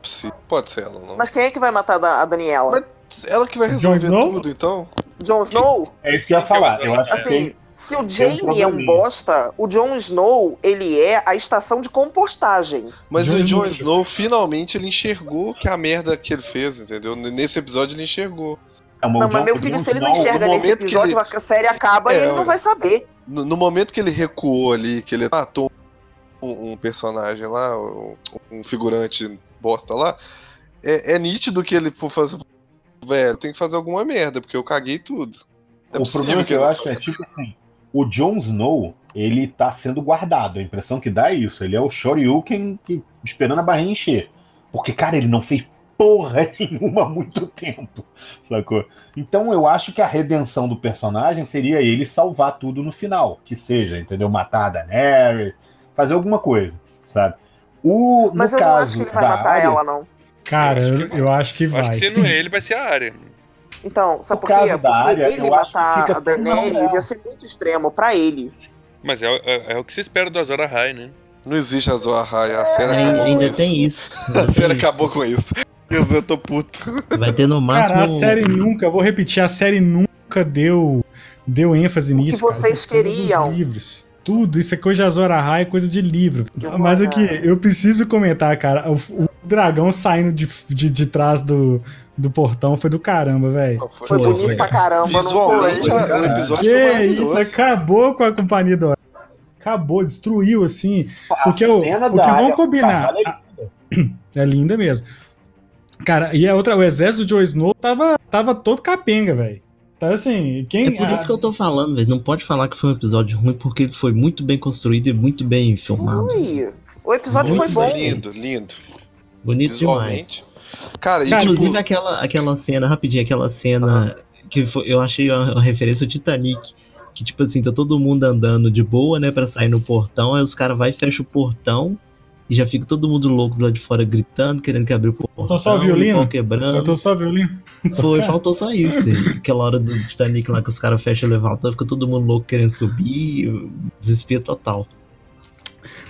S3: possível. Pode ser ela, não.
S4: Mas quem é que vai matar a Daniela? Mas
S3: ela que vai resolver tudo, então.
S4: Jon Snow?
S5: É isso que eu ia falar. Eu acho
S4: assim,
S5: que
S4: se o Jamie é um bosta, o Jon Snow, ele é a estação de compostagem.
S3: Mas John o Jon Snow, finalmente, ele enxergou que a merda que ele fez, entendeu? Nesse episódio ele enxergou.
S4: É não, mas meu filho, se ele não enxerga nesse episódio, ele... a série acaba é, e ele não vai saber.
S3: No, no, momento que ele recuou ali, que ele matou um, um personagem lá, um, um, figurante bosta lá, é, é nítido que ele, por fazer. Velho, tem que fazer alguma merda, porque eu caguei tudo.
S5: É o problema que, que eu acho é tipo assim: o Jon Snow, ele tá sendo guardado. A impressão que dá é isso. Ele é o Shoryuken que, esperando a barrinha encher. Porque, cara, ele não fez porra nenhuma há muito tempo, sacou? Então eu acho que a redenção do personagem seria ele salvar tudo no final, que seja, entendeu? Matar a Daenerys, fazer alguma coisa, sabe? O,
S4: Mas eu não acho que ele vai matar área, ela, não.
S1: Cara, eu acho que, eu acho que vai.
S6: Acho que se não é ele, vai ser a área.
S4: Então, sabe por quê? Porque área, ele matar a Daenerys ia ser muito extremo para ele.
S6: Mas é, é, é, o que se espera do Azor Ahai, né?
S3: Não existe Azor Ahai, a série
S2: é, acabou ainda com tem isso. isso.
S3: a série acabou com isso. Eu tô puto.
S2: Vai ter no máximo. Cara,
S1: a série nunca, vou repetir, a série nunca deu, deu ênfase nisso.
S4: O que vocês cara, queriam.
S1: Livros. Tudo, isso é coisa de Azor Ahai, é coisa de livro. Mas aqui, eu preciso comentar, cara. O, o dragão saindo de, de, de trás do, do portão foi do caramba, velho.
S4: Foi, foi, bonito véio. pra caramba, Visualmente, não foi?
S1: O episódio que foi isso, acabou com a companhia do Acabou, destruiu, assim. Porque o, o que vão combinar. É linda mesmo. Cara, e a outra, o exército do Joe Snow tava, tava todo capenga, velho. Então, assim, quem.
S2: É por isso que eu tô falando, velho. Não pode falar que foi um episódio ruim, porque ele foi muito bem construído e muito bem filmado. Foi.
S4: O episódio muito foi bom.
S3: Lindo, lindo.
S2: Bonito demais.
S3: Cara,
S2: e, Inclusive tipo... aquela, aquela cena, rapidinho, aquela cena que foi, eu achei uma, uma referência ao Titanic. Que, tipo assim, tá todo mundo andando de boa, né, pra sair no portão. Aí os caras vai e fecha o portão. E já fica todo mundo louco lá de fora gritando, querendo que abra o portão.
S1: Faltou só o violino?
S2: quebrando.
S1: Faltou só o violino?
S2: Foi, faltou só isso. Aquela hora do Titanic lá que os caras fecham o elevador, fica todo mundo louco querendo subir, desespero total.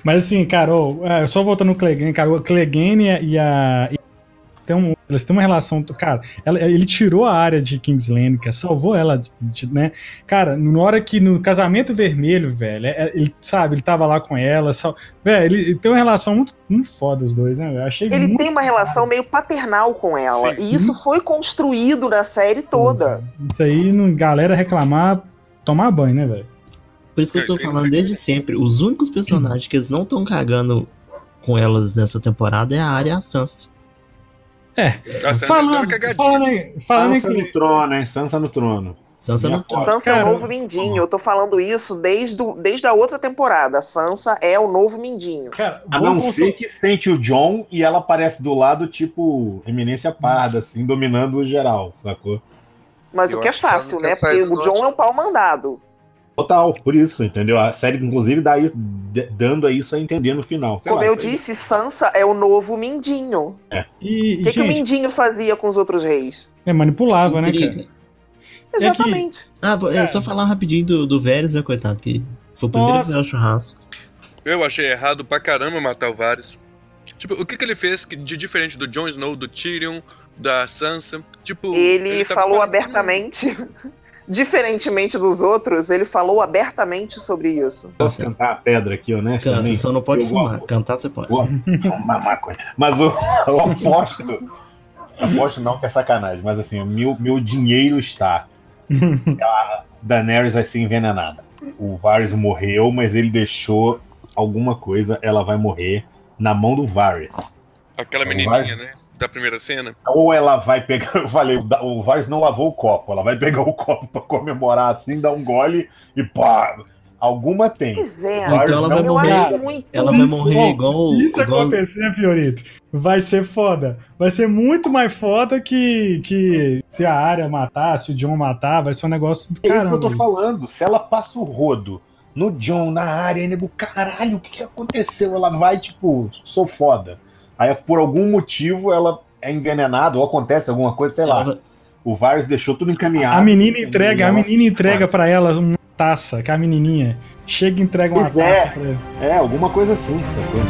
S1: Mas assim, cara, ô, é, só voltando no Clegane, cara, o Clegane e a. e tem um, eles têm uma relação. Cara, ela- ele tirou a área de Kingsland, cara, salvou ela, de- de- né? Cara, na hora que no casamento vermelho, velho, é- é- ele sabe, ele tava lá com ela, sal, velho, ele, ele tem uma relação muito, muito foda os dois, né? Eu achei
S4: Ele
S1: muito
S4: tem uma relação meio paternal com ela.
S3: Sim.
S4: E isso foi construído na série toda.
S1: Isso aí, não- galera reclamar, tomar banho, né, velho?
S2: Por isso que eu tô falando desde sempre. Os únicos personagens que eles não estão cagando com elas nessa temporada é a Arya e a Sansa.
S6: A Sansa
S1: Falando, falando, falando em
S5: Sansa
S1: Cle-
S5: no trono, hein? Sansa no trono.
S2: Sansa
S5: Minha
S2: tá.
S4: Sansa é o novo Mindinho. Eu tô falando isso desde, o- desde a outra temporada. Sansa é o novo Mindinho.
S1: Cara,
S5: A não ser que sente o John e ela aparece do lado, tipo, eminência parda, assim, dominando o geral, sacou?
S4: Mas
S3: Eu
S4: o que é
S3: que
S4: fácil,
S3: nunca
S4: né? Porque
S3: do
S4: o John é o pau mandado.
S5: Total, por isso, entendeu? A série, inclusive, dá isso, dando a isso a entender no final. Sei
S4: Como
S5: lá,
S4: eu disse, Sansa é o novo Mindinho.
S1: E,
S4: O que, que o
S1: gente,
S4: Mindinho fazia com os outros reis?
S1: é, manipulava, né, cara? que-
S4: Exatamente.
S2: Ah, é
S1: Cara.
S2: só falar rapidinho do, do Varys, né, coitado? Que foi o primeiro
S1: Nossa.
S2: do churrasco.
S6: Eu achei errado pra caramba matar o Varys. Tipo, o que, que ele fez que- de diferente do Jon Snow, do Tyrion, da Sansa? Tipo,
S4: Ele,
S6: tava
S4: falou abertamente. Diferentemente dos outros, ele falou abertamente sobre isso.
S5: Posso cantar a pedra aqui,
S2: Canta,
S5: honestamente?
S2: só não pode
S5: Eu
S2: fumar.
S5: gosto.
S2: Cantar você pode.
S5: Vou fumar maconha. Mas eu, eu aposto. Aposto não que é sacanagem, mas assim, o meu, meu dinheiro está. A Daenerys vai ser envenenada. O Varys morreu, mas ele deixou alguma coisa, ela vai morrer na mão do Varys.
S6: Aquela menininha,
S5: Varys-
S6: né? Da primeira cena.
S5: Ou ela vai pegar, eu falei, o Varys não lavou o copo, ela vai pegar o copo pra comemorar assim, dar um gole e pá. Alguma tem.
S4: Pois é,
S2: Então ela vai morrer. Ela vai morrer
S1: Bom,
S2: igual.
S1: Se isso
S2: igual
S1: acontecer, Fiorito, vai ser foda. Vai ser muito mais foda que, que se a área matar, se o John matar, vai ser um negócio do
S5: É isso que eu tô falando. Se ela passa o rodo no John, na área, nego, caralho, o que, que aconteceu? Ela vai, tipo, sou foda. Aí, por algum motivo, ela é envenenada ou acontece alguma coisa, sei lá. O Varys deixou tudo encaminhado.
S1: A menina entrega, a menina entrega pra ela uma taça, que a menininha chega e entrega uma
S5: Pois é.
S1: taça pra ela.
S5: É, alguma coisa assim, sacou?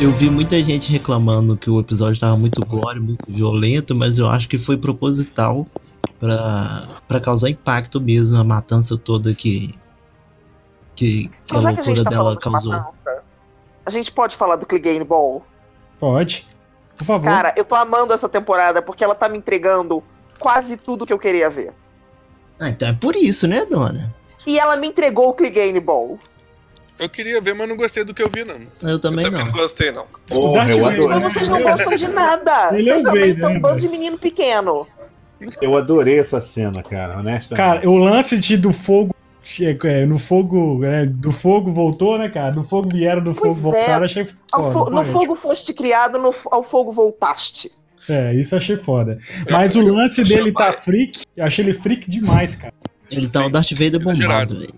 S2: Eu vi muita gente reclamando que o episódio tava muito gore, muito violento, mas eu acho que foi proposital pra, pra causar impacto mesmo, a matança toda que. Que, que a
S4: Então, já que a gente tá
S2: dela
S4: falando de
S2: causou.
S4: matança, a gente pode falar do Clegane Ball?
S1: Pode. Por favor.
S4: Cara, eu tô amando essa temporada porque ela tá me entregando quase tudo que eu queria ver.
S2: Ah, então é por isso, né, dona?
S4: E ela me entregou o Clegane Ball.
S6: Eu queria ver, mas não gostei do que eu vi, não.
S2: Eu também
S3: eu também
S2: não.
S3: não gostei, não.
S1: o
S5: Porra,
S1: Darth
S5: eu.
S4: Mas vocês não gostam de nada.
S1: Ele
S4: Vocês também estão
S1: né,
S4: um bando de menino pequeno.
S5: Eu adorei essa cena, cara, honestamente.
S1: Cara, o lance de do fogo. É, no fogo. é, do fogo voltou, né, cara? Do fogo vieram, do fogo
S4: Pois
S1: voltaram,
S4: é.
S1: achei
S4: Ao
S1: foda.
S4: fo- no fogo foste criado, no, ao fogo voltaste.
S1: É, isso achei foda.
S6: Eu
S1: Mas
S6: acho
S1: o
S6: que eu-
S1: lance
S6: achei
S1: dele tá
S6: mais.
S1: freak, eu achei ele freak demais, cara.
S2: Ele tá o Darth Vader bombado, velho.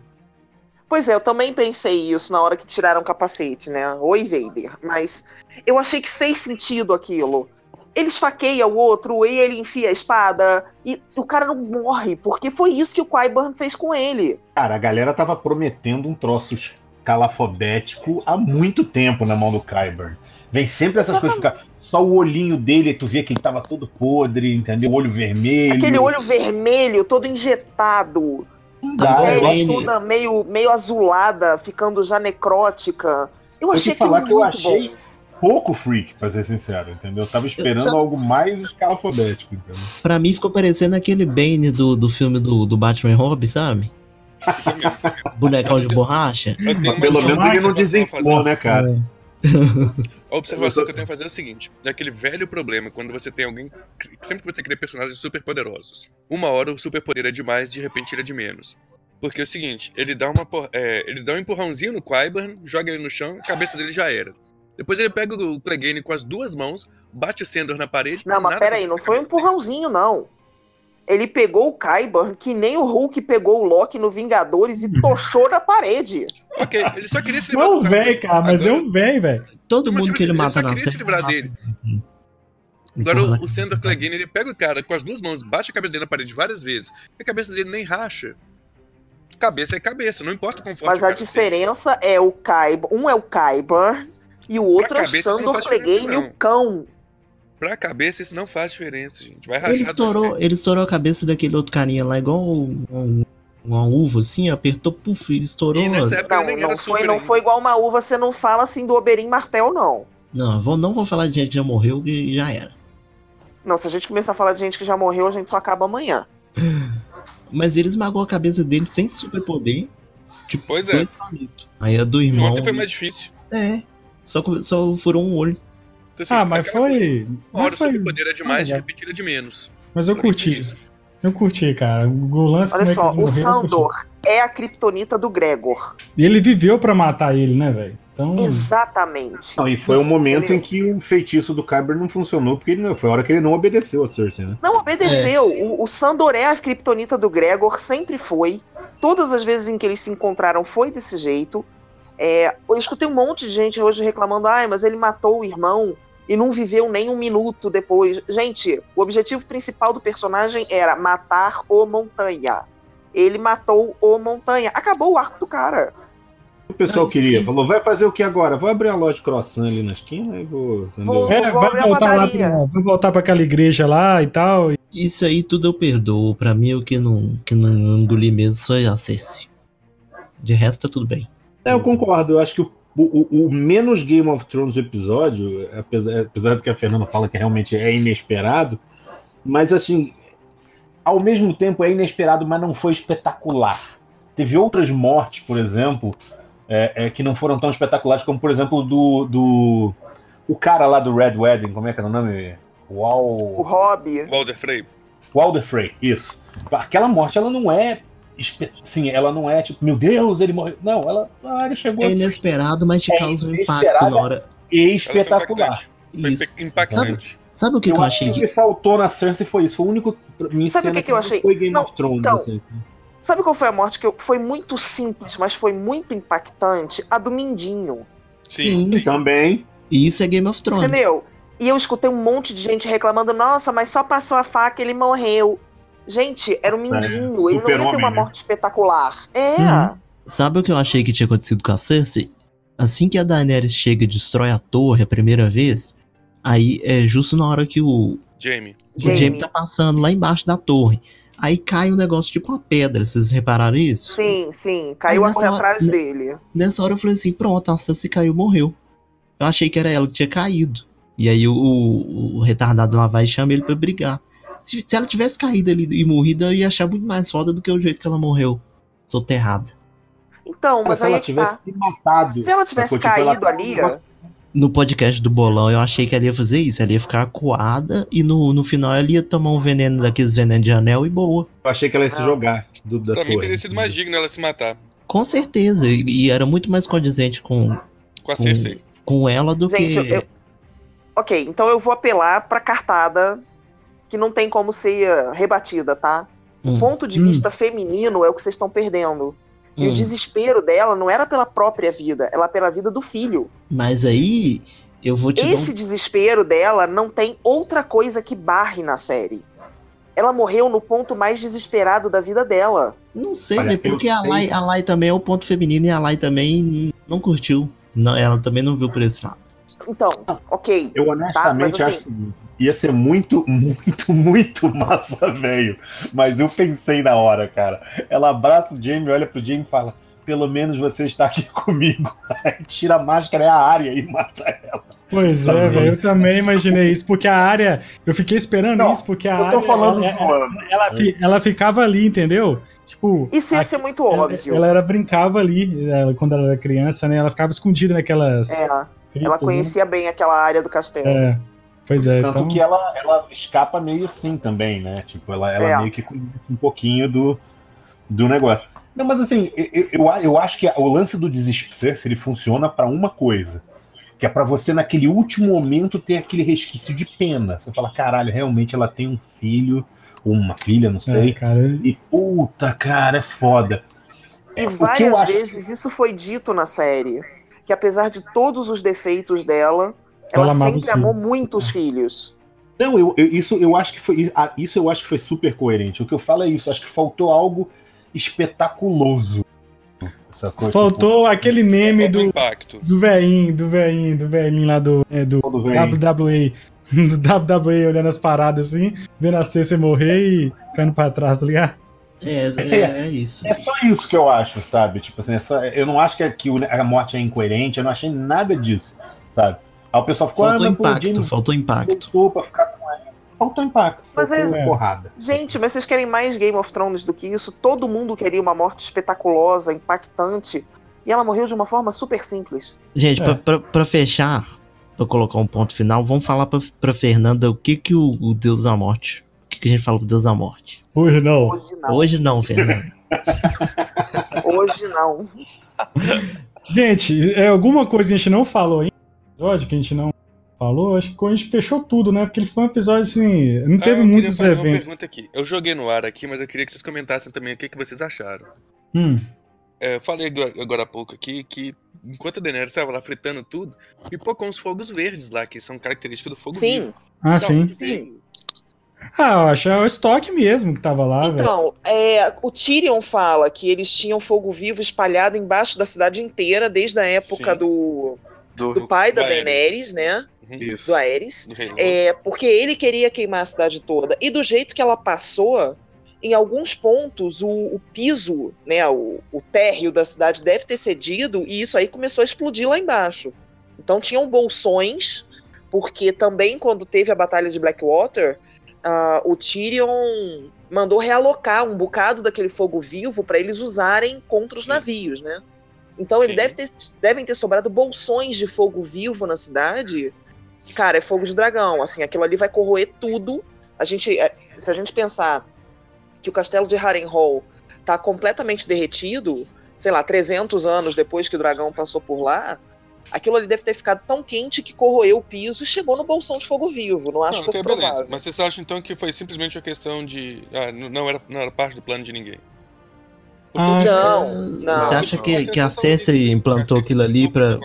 S4: Pois é, eu também pensei isso na hora que tiraram o capacete, né? Oi, Vader. Mas eu achei que fez sentido aquilo. Ele esfaqueia o outro e ele enfia a espada e o cara não morre, porque foi isso que o Qyburn fez com ele.
S5: Cara, a galera tava prometendo um troço calafobético há muito tempo na mão do Kyburn. Vem sempre essas coisas, fica só o olhinho dele, tu vê que ele tava todo podre, entendeu? O olho vermelho.
S4: Aquele olho vermelho, todo injetado,
S5: Dá,
S4: a
S5: eu
S4: pele
S2: ele-
S4: toda meio, meio azulada, ficando já necrótica. Eu achei
S5: que eu
S4: muito
S5: achei
S4: bom.
S5: Pouco freak, pra ser sincero, entendeu? Eu tava esperando
S2: Sabe-
S5: algo mais escalafobético, entendeu?
S2: Pra mim ficou parecendo aquele Bane do, do filme do, do Batman Robin, sabe? Bonecão de borracha.
S5: Pelo menos ele não
S6: a fazer.
S5: né, cara?
S6: A observação que eu tenho a fazer é o seguinte: é aquele velho problema quando você tem alguém. Sempre que você cria personagens super poderosos. Uma hora o superpoder é demais, de repente ele é de menos. Porque é o seguinte, ele dá uma é, ele dá um empurrãozinho no Qyburn, joga ele no chão, a cabeça dele já era. Depois ele pega o Clegane com as duas mãos, bate o Sandor na parede.
S4: Não, mas peraí, não foi um empurrãozinho, não. Ele pegou o Kyburn, que nem o Hulk pegou o Loki no Vingadores e tochou na parede.
S6: Ok, ele só queria se
S1: Não
S6: livrar
S1: é
S6: do
S1: um
S6: cara.
S1: velho, cara, mas é
S6: Agora-
S1: um velho, velho.
S2: Todo
S6: Mas,
S2: mundo
S6: tipo
S2: que ele
S6: assim, ele
S2: mata
S6: só
S2: na
S6: queria se livrar
S2: mata,
S6: dele.
S2: assim.
S6: Agora
S2: Empurra-
S6: o, o Sandor Clegane, ele pega o cara com as duas mãos, bate a cabeça dele na parede várias vezes, e a cabeça dele nem racha. cabeça é cabeça, não importa o conforto.
S4: Mas a diferença é o Kyber. Um é o Kyber e o outro é o Sandor Clegane, o cão.
S6: Pra cabeça isso não faz diferença, gente. Vai rachar.
S2: Ele estourou, ele estourou a cabeça daquele outro carinha lá, igual um, um, uma uva, assim, apertou, puf, ele estourou.
S4: não, não foi, não foi igual uma uva, você não fala assim do Oberyn Martel, não.
S2: Não, vou, não vou falar de gente que já morreu e já era.
S4: Não, se a gente começar a falar de gente que já morreu, a gente só acaba amanhã.
S2: Mas ele esmagou a cabeça dele sem superpoder.
S6: Tipo, pois é.
S2: Aí a do irmão.
S6: Ontem foi mais difícil.
S2: É. Só, só furou um olho.
S1: Então, assim, ah, mas foi.
S6: Uma hora foi... poder é demais, ah, repetida de menos.
S1: Mas eu curti. isso. Eu curti, cara. O lance
S4: Olha só, o Sandor é a criptonita do Gregor.
S1: E ele viveu para matar ele, né, velho? Então...
S4: Exatamente.
S5: Não, e foi o um momento Entendeu? em que o feitiço do Kyber não funcionou, porque ele, foi a hora que ele não obedeceu a Cersei, né?
S4: Não obedeceu. É. O, o Sandor é a criptonita do Gregor, sempre foi. Todas as vezes em que eles se encontraram foi desse jeito. É, eu escutei um monte de gente hoje reclamando, ai, mas ele matou o irmão e não viveu nem um minuto depois. Gente, o objetivo principal do personagem era matar o Montanha. Ele matou o Montanha. Acabou o arco do cara.
S5: O pessoal queria, falou, vai fazer o que agora? Vou abrir a loja de croissant ali na esquina e vou.
S1: Vou, é, vou vai, voltar lá pra, vai voltar para aquela igreja lá e tal.
S2: Isso aí tudo eu perdoo. Pra mim, o que não, que não engoli mesmo foi a Cersei. De resto, tá tudo bem.
S5: É, eu concordo. Eu acho que o, o, o menos Game of Thrones do episódio, apesar, apesar de que a Fernanda fala que realmente é inesperado, mas assim, ao mesmo tempo é inesperado, mas não foi espetacular. Teve outras mortes, por exemplo, é, é, que não foram tão espetaculares como, por exemplo, do, do. O cara lá do Red Wedding, como é que era o nome?
S4: Uau... O Rob.
S6: Walder Frey.
S5: Walder Frey, isso. Aquela morte, ela não é. Sim, ela não é tipo, meu Deus, ele morreu. Não, ela. Ah, ele chegou.
S2: É inesperado, mas te é causa um impacto na hora.
S5: E espetacular.
S2: Isso. Impactante. Sabe, sabe o que eu, eu achei? O
S5: que faltou na Cersei foi isso. Foi o único.
S4: Sabe o que, que, eu achei?
S5: Foi Game não, of Thrones. Então, assim.
S4: Sabe qual foi a morte que eu, foi muito simples, mas foi muito impactante? A do Mindinho.
S2: Sim,
S5: Sim. também.
S2: E isso é Game of Thrones.
S4: Entendeu? E eu escutei um monte de gente reclamando: nossa, mas só passou a faca ele morreu. Gente, era um Mindinho. É, ele não ia ter uma morte espetacular. É. Hum.
S2: Sabe o que eu achei que tinha acontecido com a Cersei? Assim que a Daenerys chega e destrói a torre a primeira vez, aí é justo na hora que o.
S6: Jamie.
S2: O Jamie, Jamie tá passando lá embaixo da torre. Aí cai um negócio tipo uma pedra, vocês repararam isso?
S4: Sim, sim, caiu a correr atrás dele.
S2: Nessa hora eu falei assim: pronto, a Cersei caiu caiu, morreu. Eu achei que era ela que tinha caído. E aí o, o, o retardado lá vai e chama ele pra brigar. Se, se, ela tivesse caído ali e morrido, eu ia achar muito mais foda do que o jeito que ela morreu. Soterrada.
S4: Então, mas,
S5: mas se ela
S4: é
S5: tivesse tá. se matado.
S4: Se ela tivesse caído ali,
S2: no podcast do bolão eu achei que ela ia fazer isso. Ela ia ficar acuada e no, no final ela ia tomar um veneno daqueles venenos de anel e boa.
S5: Eu achei que ela ia se jogar do, da
S6: Pra
S5: mim
S6: teria sido mais digno ela se matar.
S2: Com certeza. E, e era muito mais condizente com.
S6: Com a Cersei.
S2: Com, com ela do
S4: Gente,
S2: que.
S4: Eu, ok, então eu vou apelar pra cartada que não tem como ser rebatida, tá? Hum. O ponto de vista hum. feminino é o que vocês estão perdendo. E hum. o desespero dela não era pela própria vida, ela pela vida do filho.
S2: Mas aí eu vou te
S4: Esse um... desespero dela não tem outra coisa que barre na série. Ela morreu no ponto mais desesperado da vida dela.
S2: Não sei, Olha, né? Porque a Lai, a Lai também é o ponto feminino e a Lai também não curtiu. Não, ela também não viu por esse lado.
S4: Então, ok.
S5: Eu honestamente tá, assim, acho que ia ser muito, muito, muito massa, velho. Mas eu pensei na hora, cara. Ela abraça o Jamie, olha pro Jamie e fala: pelo menos você está aqui comigo. Aí tira a máscara, é a área e mata ela.
S1: Pois é, velho, eu também imaginei isso, porque a área. Eu fiquei esperando Não, isso, porque a área.
S5: Falando
S1: ela, ela, ela, ela, ficava ali, entendeu? Tipo,
S4: isso ia ser muito óbvio.
S1: Ela, ela, brincava ali, ela, quando ela era criança, né? Ela ficava escondida naquelas.
S4: É, ela né? conhecia né? bem aquela área do castelo.
S1: É. Pois é,
S5: Tanto
S1: então...
S5: que ela, ela escapa meio assim também, né? Tipo, ela, ela é. meio que conhece um pouquinho do, do negócio. Não, mas assim, eu, eu, eu acho que o lance do desespero, ele funciona para uma coisa. Que é para você, naquele último momento, ter aquele resquício de pena. Você fala, caralho, realmente ela tem um filho, uma filha, não sei. É,
S1: cara.
S5: E puta, cara, é foda.
S4: E várias vezes isso foi dito na série. Que apesar de todos os defeitos dela, ela, ela sempre amou filhos. muito os filhos.
S5: Não, eu, eu, isso eu acho que foi isso eu acho que foi super coerente. O que eu falo é isso, acho que faltou algo espetaculoso. Sacou?
S1: Faltou aquele meme
S6: Falta o
S1: do,
S6: impacto.
S1: do velhinho, do velhinho, do velhinho lá do, é, do
S5: Tipo, velho.
S1: WWE. Do WWE olhando as paradas assim, vendo a Cersei morrer e ficando pra trás, tá ligado?
S2: É, é, é isso.
S5: É só isso que eu acho, sabe? Tipo assim, é só- eu não acho que, que a morte é incoerente, eu não achei nada disso, sabe? Aí o pessoal ficou,
S2: Faltou
S5: ah,
S2: impacto,
S5: James
S2: faltou impacto.
S5: pra ficar com ela. Faltou impacto,
S4: Mas
S5: faltou
S1: é-
S5: porrada.
S4: Gente, mas vocês querem mais Game of Thrones do que isso? Todo mundo queria uma morte espetaculosa, impactante. E ela morreu de uma forma super simples.
S2: Gente,
S1: É.
S2: pra, pra, pra fechar, pra colocar um ponto final, vamos falar pra, pra Fernanda o que que o, o Deus da Morte. O que, que a gente fala pro Deus da Morte?
S1: Hoje não.
S4: Hoje não.
S2: Hoje não, Fernanda.
S4: Hoje não.
S1: Gente, é, alguma coisa que a gente não falou ainda, episódio que a gente não falou, acho que a gente fechou tudo, né? Porque ele foi um episódio assim, não
S6: Ah,
S1: teve
S6: eu queria
S1: muitos
S6: fazer Uma
S1: eventos.
S6: pergunta aqui. Eu joguei no ar aqui, mas eu queria que vocês comentassem também o que, que vocês acharam.
S1: Hum.
S6: É, eu falei agora, há pouco aqui que enquanto a Daenerys estava lá fritando tudo, pipocou uns fogos verdes lá, que são características do fogo
S4: Sim,
S6: vivo.
S1: Ah,
S6: Então,
S1: sim.
S4: sim.
S1: Ah, eu acho é o estoque mesmo que tava lá.
S4: Então, é, o Tyrion fala que eles tinham fogo vivo espalhado embaixo da cidade inteira, desde a época
S6: Sim.
S4: do,
S3: Do,
S4: do pai da
S6: do Aerys.
S4: Daenerys, né?
S3: Isso.
S4: Do Aerys. É, porque ele queria queimar a cidade toda. E do jeito que ela passou, em alguns pontos, o, o piso, né, o, o térreo da cidade deve ter cedido, e isso aí começou a explodir lá embaixo. Então tinham bolsões, porque também quando teve a Batalha de Blackwater, ah, o Tyrion mandou realocar um bocado daquele fogo vivo para eles usarem contra os
S6: Sim.
S4: navios, né? Então ele deve ter, devem ter sobrado bolsões de fogo vivo na cidade. Cara, é fogo de dragão. Assim, aquilo ali vai corroer tudo. A gente, é, se a gente pensar que o castelo de Harrenhal tá completamente derretido, sei lá, 300 anos depois que o dragão passou por lá, aquilo ali deve ter ficado tão quente que corroeu o piso e chegou no bolsão de fogo vivo. Não acho
S6: Não,
S4: pouco
S6: ok, beleza.
S4: provável.
S6: Mas vocês acham então que foi simplesmente uma questão de. Ah, não era, não era parte do plano de ninguém?
S1: Ah,
S4: Não, não.
S2: Você acha que, que a Cersei implantou aquilo ali pra,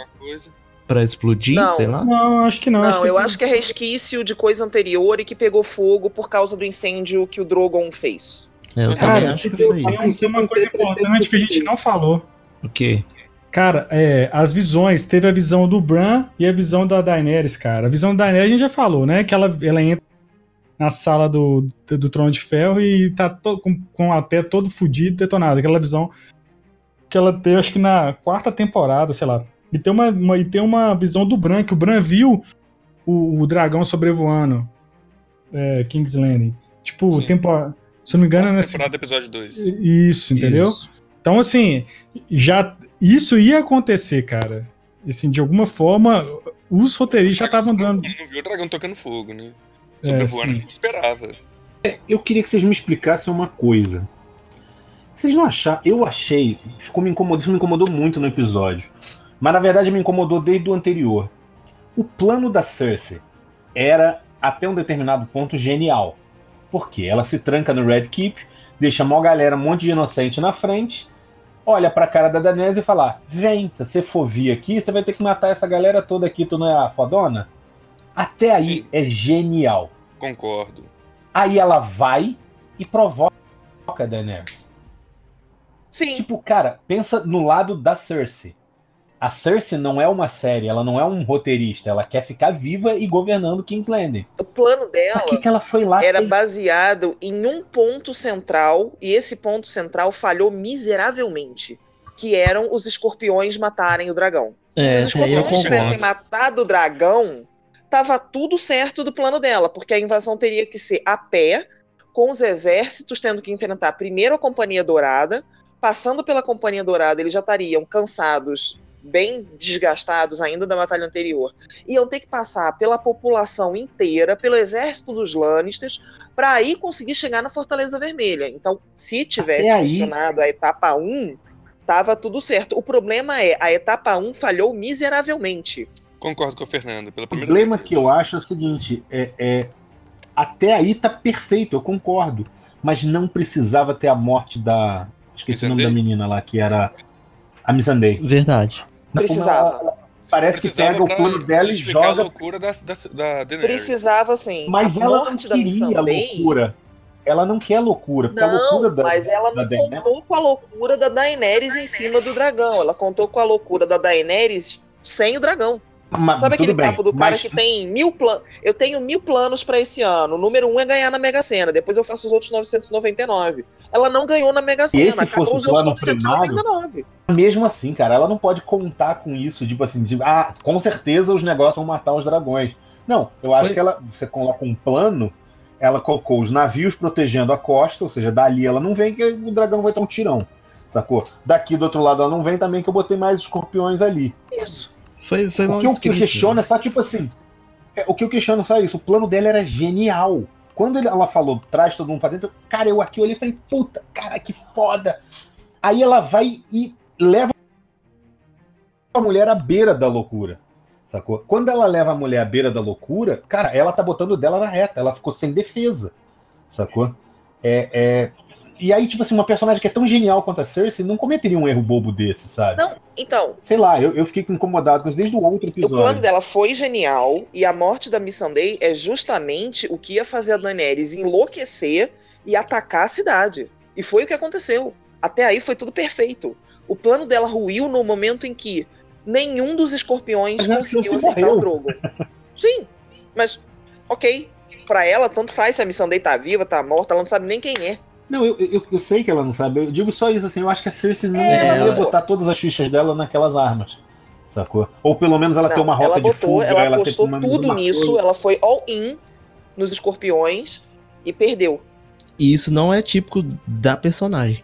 S2: pra explodir,
S4: Não.
S2: sei lá?
S1: Não, acho que não.
S4: Não, eu
S1: que...
S4: acho que é resquício de coisa anterior e que pegou fogo por causa do incêndio que o Drogon fez.
S2: É, eu
S1: Cara,
S2: também acho que foi
S1: tem,
S2: isso.
S1: tem uma coisa importante que a gente não falou.
S2: O quê?
S1: Cara, é, as visões, teve a visão do Bran e a visão da Daenerys, cara. A visão da Daenerys a gente já falou, né? Que ela, ela entra na sala do, do Trono de Ferro e tá to- com, com a pé todo fudido, detonado. Aquela visão que ela teve, acho que na quarta temporada, sei lá. E tem uma, uma- e tem uma visão do Bran, que o Bran viu o, o dragão sobrevoando é, King's Landing. Tipo,
S6: Sim.
S1: tempo, se não me engano, é
S6: Quarta
S1: nessa...
S6: temporada, episódio 2.
S1: Isso, entendeu?
S2: Isso.
S1: Então, assim, já isso ia acontecer, cara. Assim, de alguma forma, os roteiristas já estavam dando.
S6: Não viu o dragão tocando fogo, né?
S1: É,
S6: Sobrevoando, gente esperava.
S5: Eu queria que vocês me explicassem uma coisa. Vocês não acharam? Eu achei. Ficou me incomodou, isso me incomodou muito no episódio. Mas na verdade me incomodou desde o anterior. O plano da Cersei era, até um determinado ponto, genial. Por quê? Ela se tranca no Red Keep, deixa uma galera, um monte de inocente na frente, olha pra cara da Daenerys e fala: Vem, se você for vir aqui, você vai ter que matar essa galera toda aqui, tu não é a fodona? Até aí
S6: Sim.
S5: é genial.
S6: Concordo.
S5: Aí ela vai e provoca a Daenerys.
S4: Sim,
S5: Tipo, cara, pensa no lado da Cersei. A Cersei não é uma série, ela não é um roteirista, ela quer ficar viva e governando King's Landing.
S4: o plano dela
S5: que, que ela foi lá?
S4: era baseado em um ponto central e esse ponto central falhou miseravelmente, que eram os escorpiões matarem o dragão.
S2: É,
S4: Se os
S2: eu
S4: escorpiões tivessem matado o dragão, tava tudo certo do plano dela, porque a invasão teria que ser a pé, com os exércitos tendo que enfrentar primeiro a Companhia Dourada, passando pela Companhia Dourada, eles já estariam cansados, bem desgastados ainda da batalha anterior. Iam ter que passar pela população inteira, pelo exército dos Lannisters, para aí conseguir chegar na Fortaleza Vermelha. Então, se tivesse
S5: Até aí-
S4: funcionado a etapa 1, tava tudo certo. O problema é, a etapa 1 falhou miseravelmente.
S6: Concordo com a Fernanda. Pela
S5: O problema
S6: vez.
S5: que eu acho é o seguinte: é, é- até aí tá perfeito, eu concordo. Mas não precisava ter a morte da. Esqueci o nome da
S6: Missandei?
S5: menina lá, que era a Missandei.
S2: Verdade.
S4: Precisava.
S5: Parece que
S6: Precisava
S5: pega o plano dela e
S6: justificar a
S5: joga
S6: loucura da, da, da Daenerys.
S4: Precisava, sim.
S5: Mas
S4: a
S5: ela não
S4: morte da
S5: queria a
S4: Missandei
S5: loucura. ela não quer loucura. Porque a
S4: Não,
S5: loucura da,
S4: mas ela
S5: da
S4: não
S5: Daenerys-
S4: contou com a loucura da Daenerys em cima do dragão. Ela contou com a loucura da Daenerys sem o dragão.
S5: Mas,
S4: Sabe aquele
S5: bem,
S4: papo do cara
S5: mas-
S4: que tem mil planos? Eu tenho mil planos pra esse ano. O número um é ganhar na Mega Sena. Depois eu faço os outros 999. Ela não ganhou na Mega Sena.
S5: esse
S4: Acabou
S5: fosse
S4: os
S5: o
S4: outros
S5: plano
S4: 999.
S5: Mesmo assim, cara, ela não pode contar com isso, tipo assim, de, ah, com certeza os negócios vão matar os dragões. Não, eu acho
S2: Foi-
S5: que ela, você coloca um plano, ela colocou os navios protegendo a costa, ou seja, dali ela não vem que o dragão vai ter um tirão, sacou? Daqui do outro lado ela não vem também que eu botei mais escorpiões ali.
S4: Isso.
S2: Foi, foi mal
S5: o que eu
S2: escrito.
S5: questiono é só tipo assim, é, o que eu questiono é só isso, o plano dela era genial. Quando ela falou, traz todo mundo pra dentro, cara, eu aqui olhei e falei, puta, cara, que foda. Aí ela vai e leva a mulher à beira da loucura. Sacou? Quando ela leva a mulher à beira da loucura, cara, ela tá botando dela na reta, ela ficou sem defesa. Sacou? É, é... E aí, tipo assim, uma personagem que é tão genial quanto a Cersei não cometeria um erro bobo desse, sabe?
S4: Não, então,
S5: Sei lá, eu, eu fiquei incomodado com isso desde o outro
S4: o
S5: episódio.
S4: plano dela foi genial. E a morte da Missandei é justamente o que ia fazer a Daenerys enlouquecer e atacar a cidade. E foi o que aconteceu. Até aí foi tudo perfeito. O plano dela ruiu no momento em que nenhum dos escorpiões
S5: Mas
S4: conseguiu
S5: se
S4: acertar
S5: morreu.
S4: o Drogo. Sim, mas ok. Pra ela, tanto faz se a Missandei tá viva, tá morta, ela não sabe nem quem é.
S5: Não, eu, eu, eu sei que ela não sabe. Eu digo só isso, assim, eu acho que a Cersei não
S4: É,
S5: ela botar todas as fichas dela naquelas armas. Sacou? Ou pelo menos ela
S4: Não,
S5: tem uma rota
S4: ela
S5: de
S4: botou,
S5: fuga,
S4: ela
S5: ela
S4: apostou
S5: uma-
S4: tudo
S5: uma
S4: nisso,
S5: coisa.
S4: ela foi all in nos escorpiões e perdeu.
S2: E isso não é típico da personagem.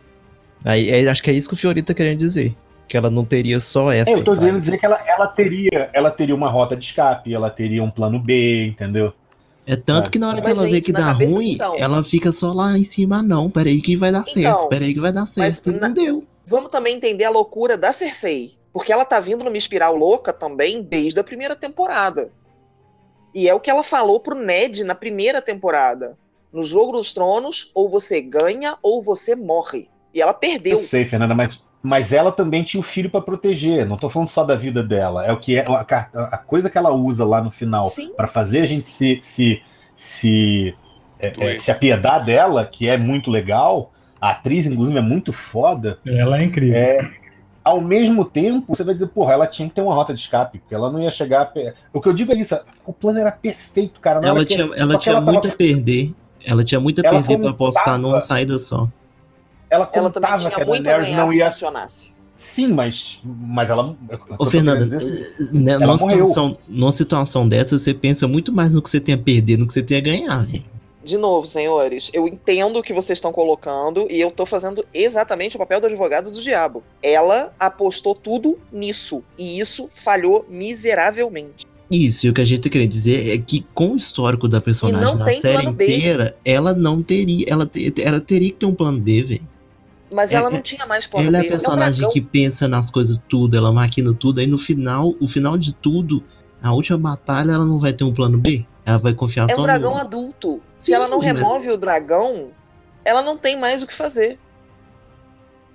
S2: Aí, é- acho que é isso que o Fiorito tá querendo dizer. Que ela não teria só essa.
S5: É, eu tô
S2: sabe?
S5: querendo dizer que ela, ela teria, ela teria uma rota de escape, ela teria um plano B, entendeu?
S2: É tanto que na hora que
S4: Mas,
S2: ela vê
S4: gente,
S2: que
S4: na
S2: dá
S4: cabeça,
S2: ruim,
S4: então.
S2: ela fica só lá em cima, "Ah, não, peraí que vai dar certo,
S4: Então,
S2: peraí que vai dar certo. E
S4: na-
S2: não deu.
S4: Vamos também entender a loucura da Cersei. Porque ela tá vindo numa espiral louca também desde a primeira temporada. E é o que ela falou pro Ned na primeira temporada. No Jogo dos Tronos, ou você ganha ou você morre. E ela
S5: Eu
S4: perdeu.
S5: sei, Fernanda, mas, mas ela também tinha o filho pra proteger. Não tô falando só da vida dela. É o que é a, a coisa que ela usa lá no final pra fazer a gente se se se, é, é, se apiedar dela, que é muito legal. A atriz, inclusive, é muito foda.
S1: Ela é incrível.
S5: É, ao mesmo tempo, você vai dizer, porra, ela tinha que ter uma rota de escape, porque ela não ia chegar. a pe- O que eu digo é isso, o plano era perfeito, cara.
S2: Ela
S5: que-
S2: tinha, ela
S5: que
S2: tinha
S5: ela tava-
S2: muito a perder. Ela tinha muito a
S5: Ela
S2: perder pra apostar numa saída só.
S5: Ela
S4: Ela também
S5: contava que
S4: tinha
S5: a Daenerys não ia.
S4: funcionasse.
S5: Sim, mas, mas ela. é que
S2: Ô, Fernanda,
S5: querendo dizer.
S2: né,
S5: Ela
S2: numa,
S5: morreu.
S2: situação, numa situação dessa, você pensa muito mais no que você tem a perder, no que você tem a ganhar. velho.
S4: De novo, senhores, eu entendo o que vocês estão colocando e eu tô fazendo exatamente o papel do advogado do diabo. Ela apostou tudo nisso e isso falhou miseravelmente.
S2: Isso, e o que a gente querendo dizer é que com o histórico da personagem na série inteira, ela não teria. Ela, te- ela teria que ter um plano B, velho.
S4: Mas
S2: É,
S4: ela
S2: é-
S4: não tinha mais plano
S2: Ela é
S4: B.
S2: a personagem
S4: dragão.
S2: que pensa nas coisas tudo, ela maquina tudo, aí no final, o final de tudo, a última batalha, ela não vai ter um plano B? Ela vai confiar
S4: É
S2: só
S4: um dragão
S2: no...
S4: adulto. Se
S2: Sim,
S4: ela não
S2: mas-
S4: remove o dragão, ela não tem mais o que fazer.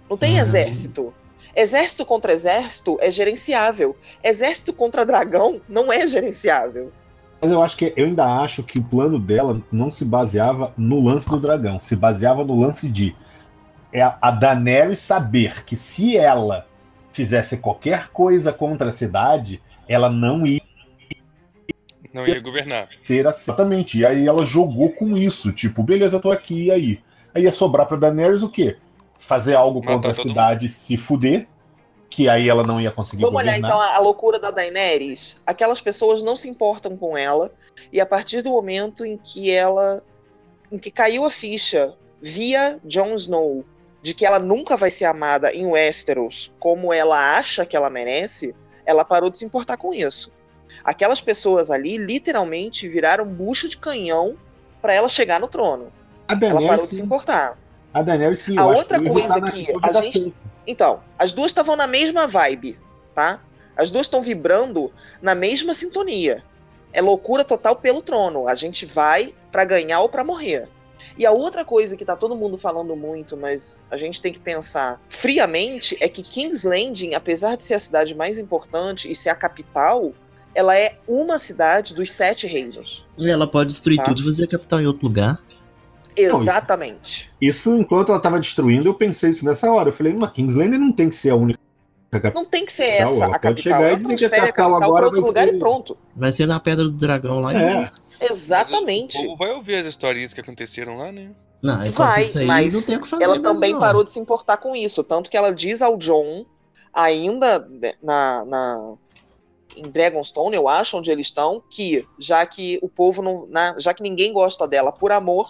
S4: Não tem
S2: Ah.
S4: exército. Exército contra exército é gerenciável. Exército contra dragão não é gerenciável.
S5: Mas eu acho que eu ainda acho que o plano dela não se baseava no lance do dragão, se baseava no lance de é a Daenerys saber que se ela fizesse qualquer coisa contra a cidade, ela não ia
S6: Não ia governar.
S5: ser assim. Exatamente. E aí ela jogou com isso, tipo, beleza, eu tô aqui, e aí? Aí ia sobrar pra Daenerys o quê? Fazer algo
S6: Matar
S5: contra a cidade, se fuder, que aí ela não ia conseguir
S4: Vamos olhar
S5: governar.
S4: então a, a loucura da Daenerys. Aquelas pessoas não se importam com ela e a partir do momento em que ela, em que caiu a ficha via Jon Snow de que ela nunca vai ser amada em Westeros como ela acha que ela merece, ela parou de se importar com isso. Aquelas pessoas ali literalmente viraram bucha de canhão para ela chegar no trono. Ela parou de se importar.
S5: A Daenerys, sim.
S4: A outra
S5: que
S4: coisa que a gente-. Então, as duas estavam na mesma vibe, tá? As duas estão vibrando na mesma sintonia. É loucura total pelo trono. A gente vai pra ganhar ou pra morrer. E a outra coisa que tá todo mundo falando muito, mas a gente tem que pensar friamente, é que King's Landing, apesar de ser a cidade mais importante e ser a capital, ela é uma cidade dos sete reinos.
S2: Ela pode destruir
S4: Tá.
S2: tudo e fazer a capital em outro lugar.
S4: Exatamente.
S5: Isso, enquanto ela tava destruindo, eu pensei isso nessa hora. Eu falei, mas Kingslander não tem que ser a única
S4: Não tem que ser essa
S5: ela
S4: a capital.
S5: chegar e
S4: Ela
S5: dizer que a
S4: transfere a
S5: capital
S4: capital
S5: agora
S4: para outro
S5: vai
S4: lugar
S5: ser-
S4: e pronto.
S2: Vai ser na Pedra do Dragão lá.
S5: É.
S4: Exatamente.
S6: O povo vai ouvir as historinhas que aconteceram lá, né?
S2: Não,
S4: Vai,
S2: aí,
S4: mas
S2: fazer
S4: ela também
S2: não.
S4: parou de se importar com isso. Tanto que ela diz ao John, ainda né, na, na- em Dragonstone, eu acho, onde eles estão, que já que o povo não. na- já que ninguém gosta dela por amor,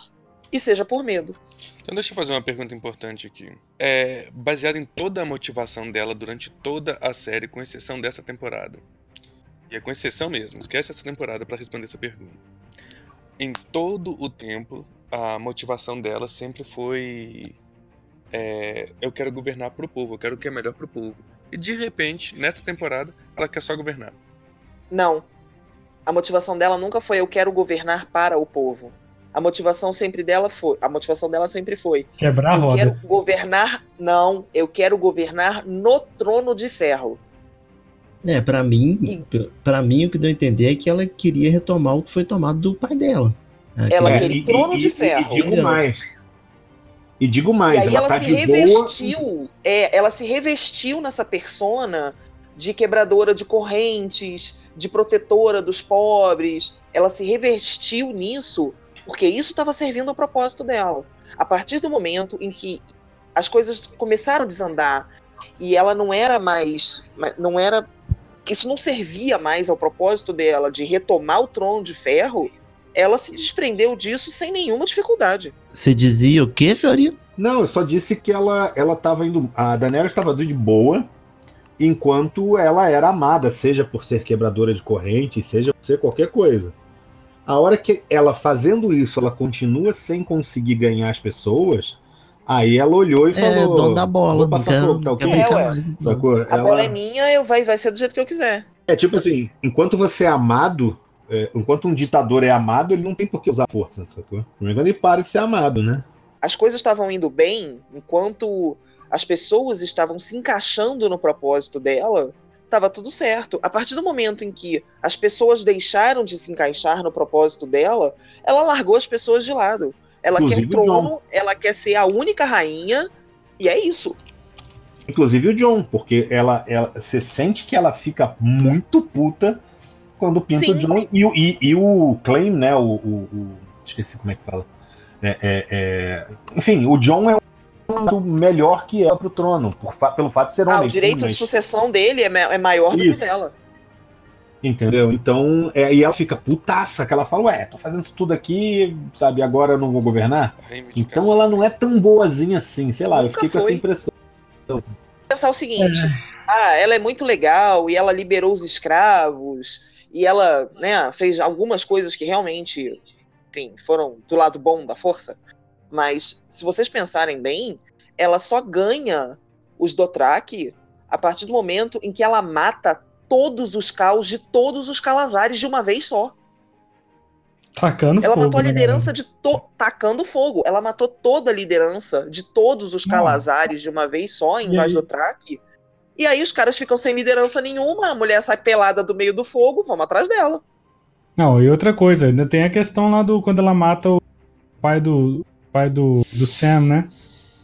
S4: e seja por medo.
S6: Então deixa eu fazer uma pergunta importante aqui. É baseado em toda a motivação dela durante toda a série, com exceção dessa temporada. E é com exceção mesmo, esquece essa temporada pra responder essa pergunta. Em todo o tempo, a motivação dela sempre foi é, eu quero governar pro povo, eu quero o que é melhor pro povo. E de repente, nessa temporada, ela quer só governar.
S4: Não. A motivação dela nunca foi eu quero governar para o povo. A motivação sempre dela foi. A motivação dela sempre foi.
S1: Quebrar a
S4: eu
S1: roda.
S4: quero governar. Não, eu quero governar no trono de ferro.
S2: É, pra mim, pra mim o que deu a entender é que ela queria retomar o que foi tomado do pai dela.
S4: Ela
S2: Aquele-
S4: queria- trono de ferro.
S5: E, digo mais. E digo mais,
S4: e aí ela,
S5: tá
S4: se
S5: de
S4: revestiu. É, ela se revestiu nessa persona de quebradora de correntes, de protetora dos pobres. Ela se revestiu nisso porque isso estava servindo ao propósito dela. A partir do momento em que as coisas começaram a desandar e ela não era mais, não era, isso não servia mais ao propósito dela de retomar o trono de ferro, ela se desprendeu disso sem nenhuma dificuldade.
S2: Você dizia o quê, Fiorito?
S5: Não, eu só disse que ela, ela tava indo. A Daenerys estava de boa, enquanto ela era amada, seja por ser quebradora de corrente, seja por ser qualquer coisa. A hora que ela fazendo isso, ela continua sem conseguir ganhar as pessoas, aí ela olhou e
S2: É,
S5: falou.
S2: dono da bola,
S5: "Vou
S2: não quero,
S5: tá
S2: não
S5: ok?"
S2: quero brincar
S4: É,
S2: mais.
S5: Sacou?
S4: A
S5: Ela-
S4: bola é minha, eu vai, vai ser do jeito que eu quiser.
S5: É tipo assim, enquanto você é amado, é, enquanto um ditador é amado, ele não tem por que usar força, sacou? Não é ele para de ser amado, né?
S4: As coisas estavam indo bem enquanto as pessoas estavam se encaixando no propósito dela. Tava tudo certo. A partir do momento em que as pessoas deixaram de se encaixar no propósito dela, ela largou as pessoas de lado. Ela
S5: Inclusive
S4: quer
S5: o
S4: o trono, ela quer ser a única rainha, e é isso.
S5: Inclusive o John, porque ela, ela, você sente que ela fica muito puta quando pinta
S4: Sim.
S5: o John e, o- e, e o Claim, né? O, o- o- esqueci como é que fala. É, é, é, enfim, o John é um melhor que ela pro trono, por pelo fato de ser homem.
S4: Ah, o direito
S5: sim,
S4: de sucessão dele é, é maior do que o
S5: Isso.
S4: dela.
S5: Entendeu? Então, é, e ela fica putaça, que ela fala, ué, tô fazendo isso tudo aqui, sabe, agora eu não vou governar?
S6: Reivindicação.
S5: Então ela não é tão boazinha assim, sei lá, eu
S4: Nunca
S5: fiquei com essa impressão.
S4: pensar o seguinte: ah, ela é muito legal e ela liberou os escravos e ela, né, fez algumas coisas que realmente, enfim, foram do lado bom da força. Mas se vocês pensarem bem, ela só ganha os Dothraki a partir do momento em que ela mata todos os caos de todos os Calazares de uma vez só.
S1: Tacando
S4: Ela
S1: fogo.
S4: matou a
S1: né,
S4: liderança de to tacando fogo. Ela matou toda a liderança de todos os. Calazares de uma vez só em Traque. E aí os caras ficam sem liderança nenhuma, a mulher sai pelada do meio do fogo, vamos atrás dela.
S1: Não, e outra coisa, ainda tem a questão lá do quando ela mata o pai do pai do, do Sam, né?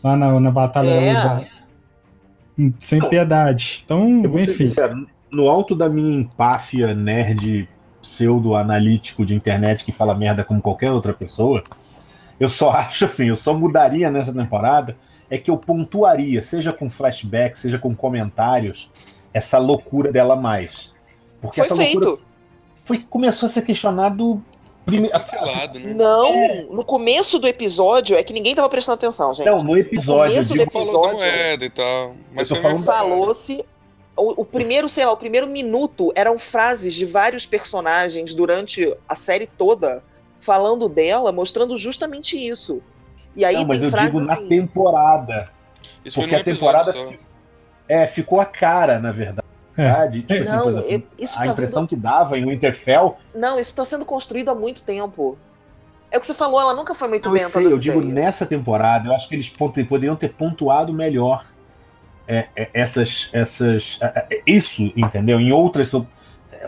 S1: Lá na, na batalha
S4: É.
S1: da Sem piedade. Então,
S5: Eu vou ser
S1: enfim.
S5: sincero, no alto da minha empáfia nerd pseudo-analítico de internet que fala merda como qualquer outra pessoa, eu só acho assim, eu só mudaria nessa temporada é que eu pontuaria, seja com flashback, seja com comentários, essa loucura dela mais. Porque
S4: Foi
S5: essa loucura
S4: feito.
S5: foi, começou a ser questionado primeiro.
S6: Cancelado, né?
S4: Não, no começo do episódio é que ninguém tava prestando atenção, gente.
S5: Não, no episódio.
S4: começo
S5: eu
S4: do
S5: digo-
S6: Falou da
S4: episódio-
S6: moeda e tal. Mas
S5: falando-
S4: Falou-se. O, o primeiro, sei lá, o primeiro minuto eram frases de vários personagens durante a série toda falando dela, mostrando justamente isso. E aí
S5: Não, mas
S4: tem
S5: eu
S4: frases
S5: digo na
S4: assim.
S5: temporada.
S6: Isso
S5: Porque a temporada
S6: só.
S5: É, ficou a cara, na verdade. Tipo assim,
S4: Não,
S5: exemplo,
S4: eu- isso
S5: a
S4: tá
S5: impressão
S4: vindo-
S5: que dava em Winterfell
S4: Não, isso tá sendo construído há muito tempo. É o que você falou, ela nunca foi muito
S5: Eu
S4: bem em
S5: sei, eu digo nessa temporada, eu acho que eles poderiam ter pontuado melhor é, é, essas, essas, é, é, isso, entendeu? Em outras,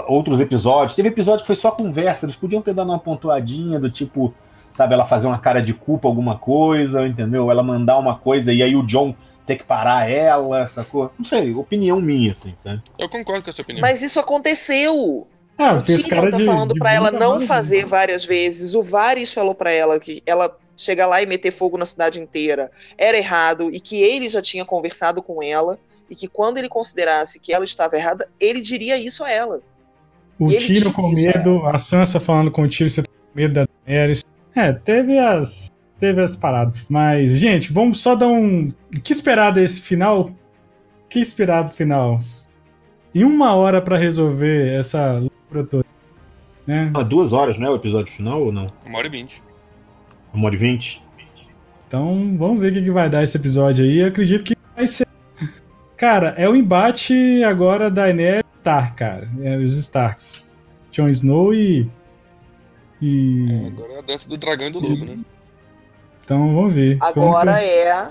S5: outros episódios. Teve episódio que foi só conversa, eles podiam ter dado uma pontuadinha do tipo, sabe, ela fazer uma cara de culpa, alguma coisa, entendeu? Ela mandar uma coisa e aí o John ter que parar ela, sacou? Não sei, opinião minha, assim, sabe?
S6: Eu concordo com essa opinião.
S4: Mas isso aconteceu.
S1: Ah,
S4: O Tyrion tá
S1: de.
S4: falando
S1: de
S4: pra ela não fazer várias vezes. O Varys falou pra ela que ela chegar lá e meter fogo na cidade inteira era errado e que ele já tinha conversado com ela e que quando ele considerasse que ela estava errada, ele diria isso a ela.
S1: O
S4: E
S1: Tiro com medo, a Sansa falando com o Tiro, você tá com medo da Daenerys. É, teve as. Teve as paradas. Mas, gente, vamos só dar um. Que esperar desse final? O que esperar do final? Em uma hora pra resolver essa loucura toda. Né?
S5: Ah, duas horas, não é o episódio final ou não?
S6: Uma hora e vinte.
S5: Uma hora e vinte?
S1: Então, vamos ver o que, que vai dar esse episódio aí. Eu acredito que vai ser. Cara, é o embate agora da Daenerys e Stark, cara. É, os Starks. Jon Snow e. E.
S6: Agora é a dança do dragão e do lobo, né?
S1: Então, vamos ver.
S4: Agora
S1: Vamos-
S4: é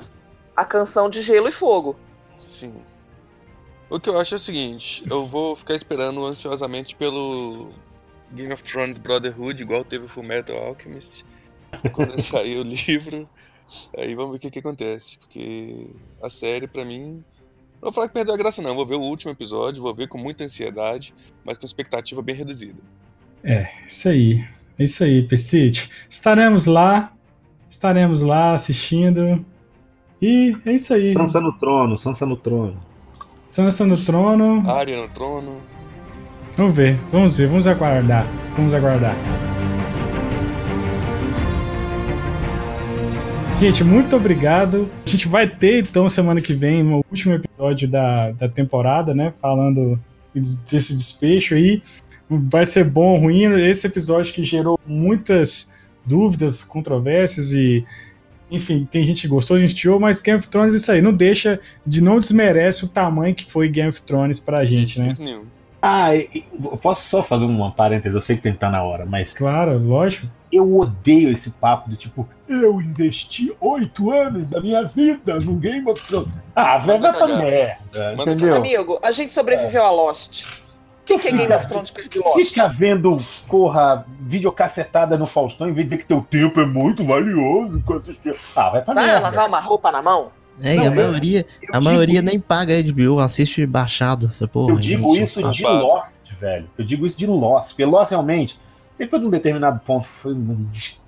S4: a canção de gelo e fogo.
S6: Sim. O que eu acho é o seguinte, eu vou ficar esperando ansiosamente pelo Game of Thrones Brotherhood, igual teve o Fullmetal Alchemist, quando sair o livro. Aí vamos ver o que, que acontece, porque a série, pra mim, não vou falar que perdeu a graça não, vou ver o último episódio, vou ver com muita ansiedade, mas com expectativa bem reduzida.
S1: Isso aí. É isso aí, Pessit. Estaremos lá. Estaremos lá assistindo. E é isso aí.
S5: Sansa no trono, Sansa no trono.
S1: Sansa no trono.
S6: Arya no trono,
S1: Vamos ver, vamos ver, vamos aguardar. Vamos aguardar. Gente, muito obrigado. A gente vai ter, então, semana que vem, o último episódio da, da temporada, né? Falando desse desfecho aí. Vai ser bom ou ruim. Esse episódio que gerou muitas dúvidas, controvérsias e. Enfim, tem gente que gostou, gente odiou, mas Game of Thrones é isso aí. Não deixa de não desmerece o tamanho que foi Game of Thrones pra gente, né?
S6: nenhum.
S5: Ah, eu posso só fazer uma parêntese? Eu sei que tem que estar na hora, mas
S1: Claro, lógico.
S5: eu odeio esse papo do tipo, eu investi oito anos da minha vida no Game of Thrones. Ah, velho, vai pra merda,
S6: Manda
S5: entendeu?
S4: Amigo, a gente sobreviveu a Lost. O que, é Game of Thrones perto de Lost?
S5: Fica vendo, porra, videocassetada no Faustão em vez de dizer que teu tempo é muito valioso com assistir. Ah, vai pra
S4: Vai
S5: merda.
S4: lavar uma roupa na mão?
S2: É, e
S5: Não,
S2: a
S5: eu-
S2: maioria,
S5: Eu
S2: a maioria
S5: isso-
S2: nem paga a HBO, assiste baixado essa porra.
S5: Eu digo
S2: gente,
S5: isso de
S6: safado.
S5: Lost, velho. Eu digo isso de Lost. Porque Lost realmente, depois de um determinado ponto, foi um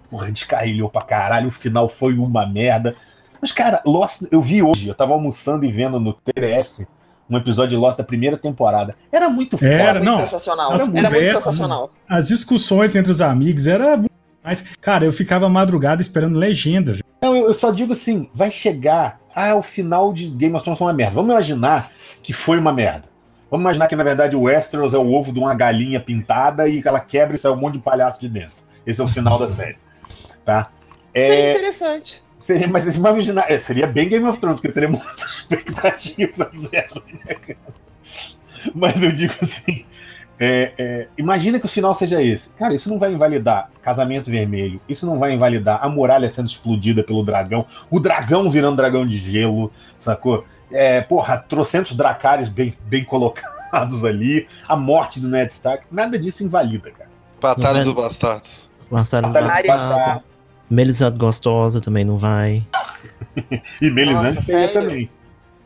S5: porra, descarrilhou pra caralho. O final foi uma merda. Mas, cara, Lost, eu vi hoje, eu tava almoçando e vendo no TBS um episódio de Lost da primeira temporada. Era muito foda.
S1: Era,
S4: Era muito
S1: não.
S4: sensacional.
S1: as
S4: Era muito sensacional.
S1: As discussões entre os amigos era. Mas, cara, eu ficava madrugada esperando legenda.
S5: Não, eu, eu só digo assim, vai chegar. Ah, o final de Game of Thrones foi uma merda. Vamos imaginar que foi uma merda. Vamos imaginar que, na verdade, o Westeros é o ovo de uma galinha pintada e que ela quebra e sai um monte de palhaço de dentro. Esse é o final da série. Tá?
S4: Seria
S5: É,
S4: interessante.
S5: seria, mas vai imaginar, é, seria bem Game of Thrones, porque seria muita expectativa zero, né, cara? Mas eu digo assim, é, é, imagina que o final seja esse. Cara, isso não vai invalidar Casamento Vermelho, isso não vai invalidar a muralha sendo explodida pelo dragão, o dragão virando dragão de gelo, sacou? É, porra, trocentos dracares bem, bem colocados ali, a morte do Ned Stark, nada disso invalida, cara.
S3: Batalha dos Bastardos.
S2: Marcelo
S5: Batalha dos
S2: Bastardo,
S5: Bastardos.
S2: Melisandre Gostosa também não vai.
S5: E Melisande
S4: Nossa,
S5: também.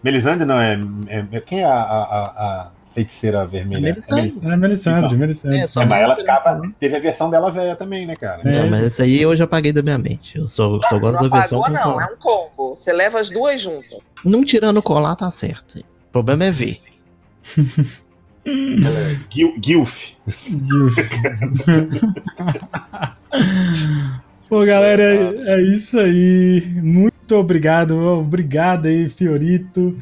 S5: Melisande não, é, é- é- Quem é a, a- a- a feiticeira vermelha?
S2: É Melisandre.
S1: Era Melisandre, Melisandre.
S2: É, só
S5: mas ela
S2: não-
S5: ficava. Teve a versão dela velha também, né, cara?
S1: É.
S2: Não, mas essa aí eu já apaguei da minha mente. Eu só, só gosto da versão com
S4: não. É um combo. Você leva as duas juntas.
S2: Não tirando o colar, tá certo. O problema é ver.
S5: É Gil- Gilf.
S1: Pô, galera, é, é isso aí. Muito obrigado. Obrigado aí, Fiorito.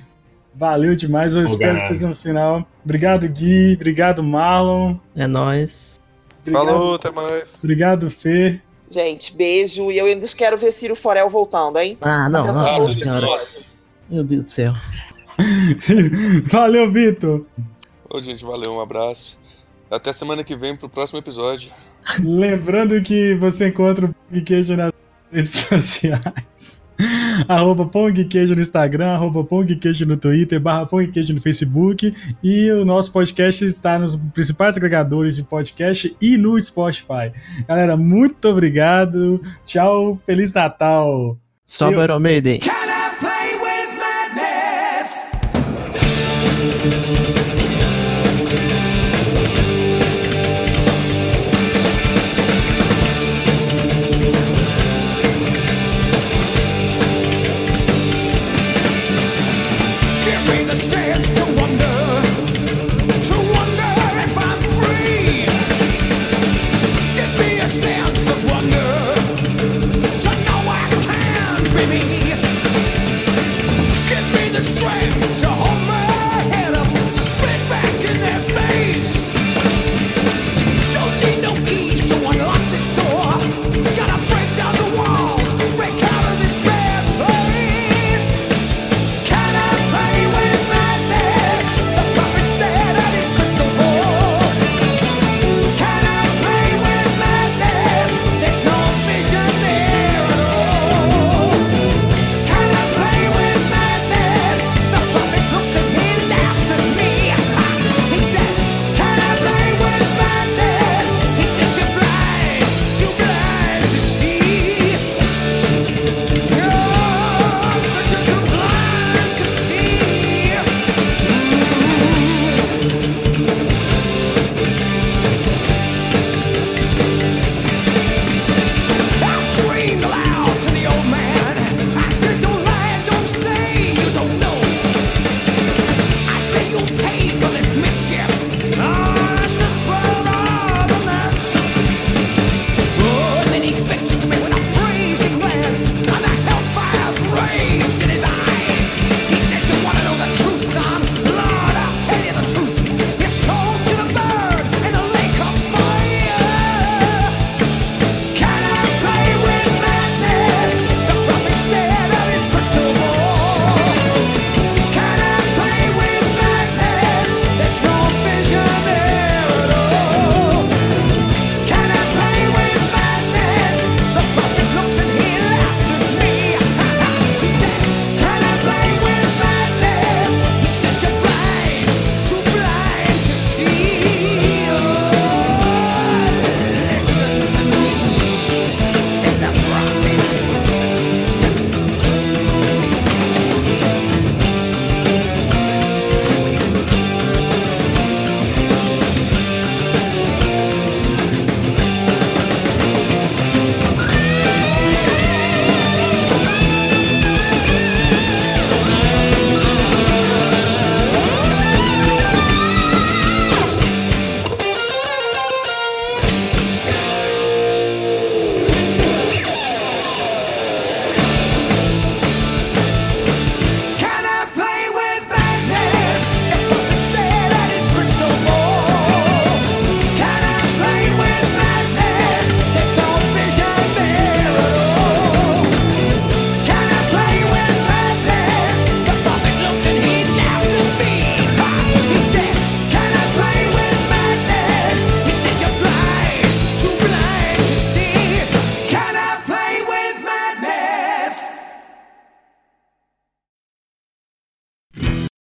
S1: Valeu demais. Eu espero que vocês no final. Obrigado, Gui. Obrigado, Marlon.
S2: É nóis.
S1: Obrigado,
S3: Falou, até mais.
S1: Obrigado, Fê.
S4: Gente, beijo. E eu ainda quero ver Ciro Forel voltando, hein?
S2: Ah, não,
S4: Atenção,
S2: nossa
S4: todos.
S2: senhora. Meu Deus do céu.
S1: Valeu, Vitor.
S6: Ô, gente, valeu, um abraço. Até semana que vem pro próximo episódio.
S1: Lembrando que você encontra o Big Queijo nas redes sociais. arroba Pong Queijo no Instagram, arroba Pong Queijo no Twitter, barra Pong Queijo no Facebook. E o nosso podcast está nos principais agregadores de podcast e no Spotify. Galera, muito obrigado. Tchau, Feliz Natal.
S7: Sobe Iron Maiden.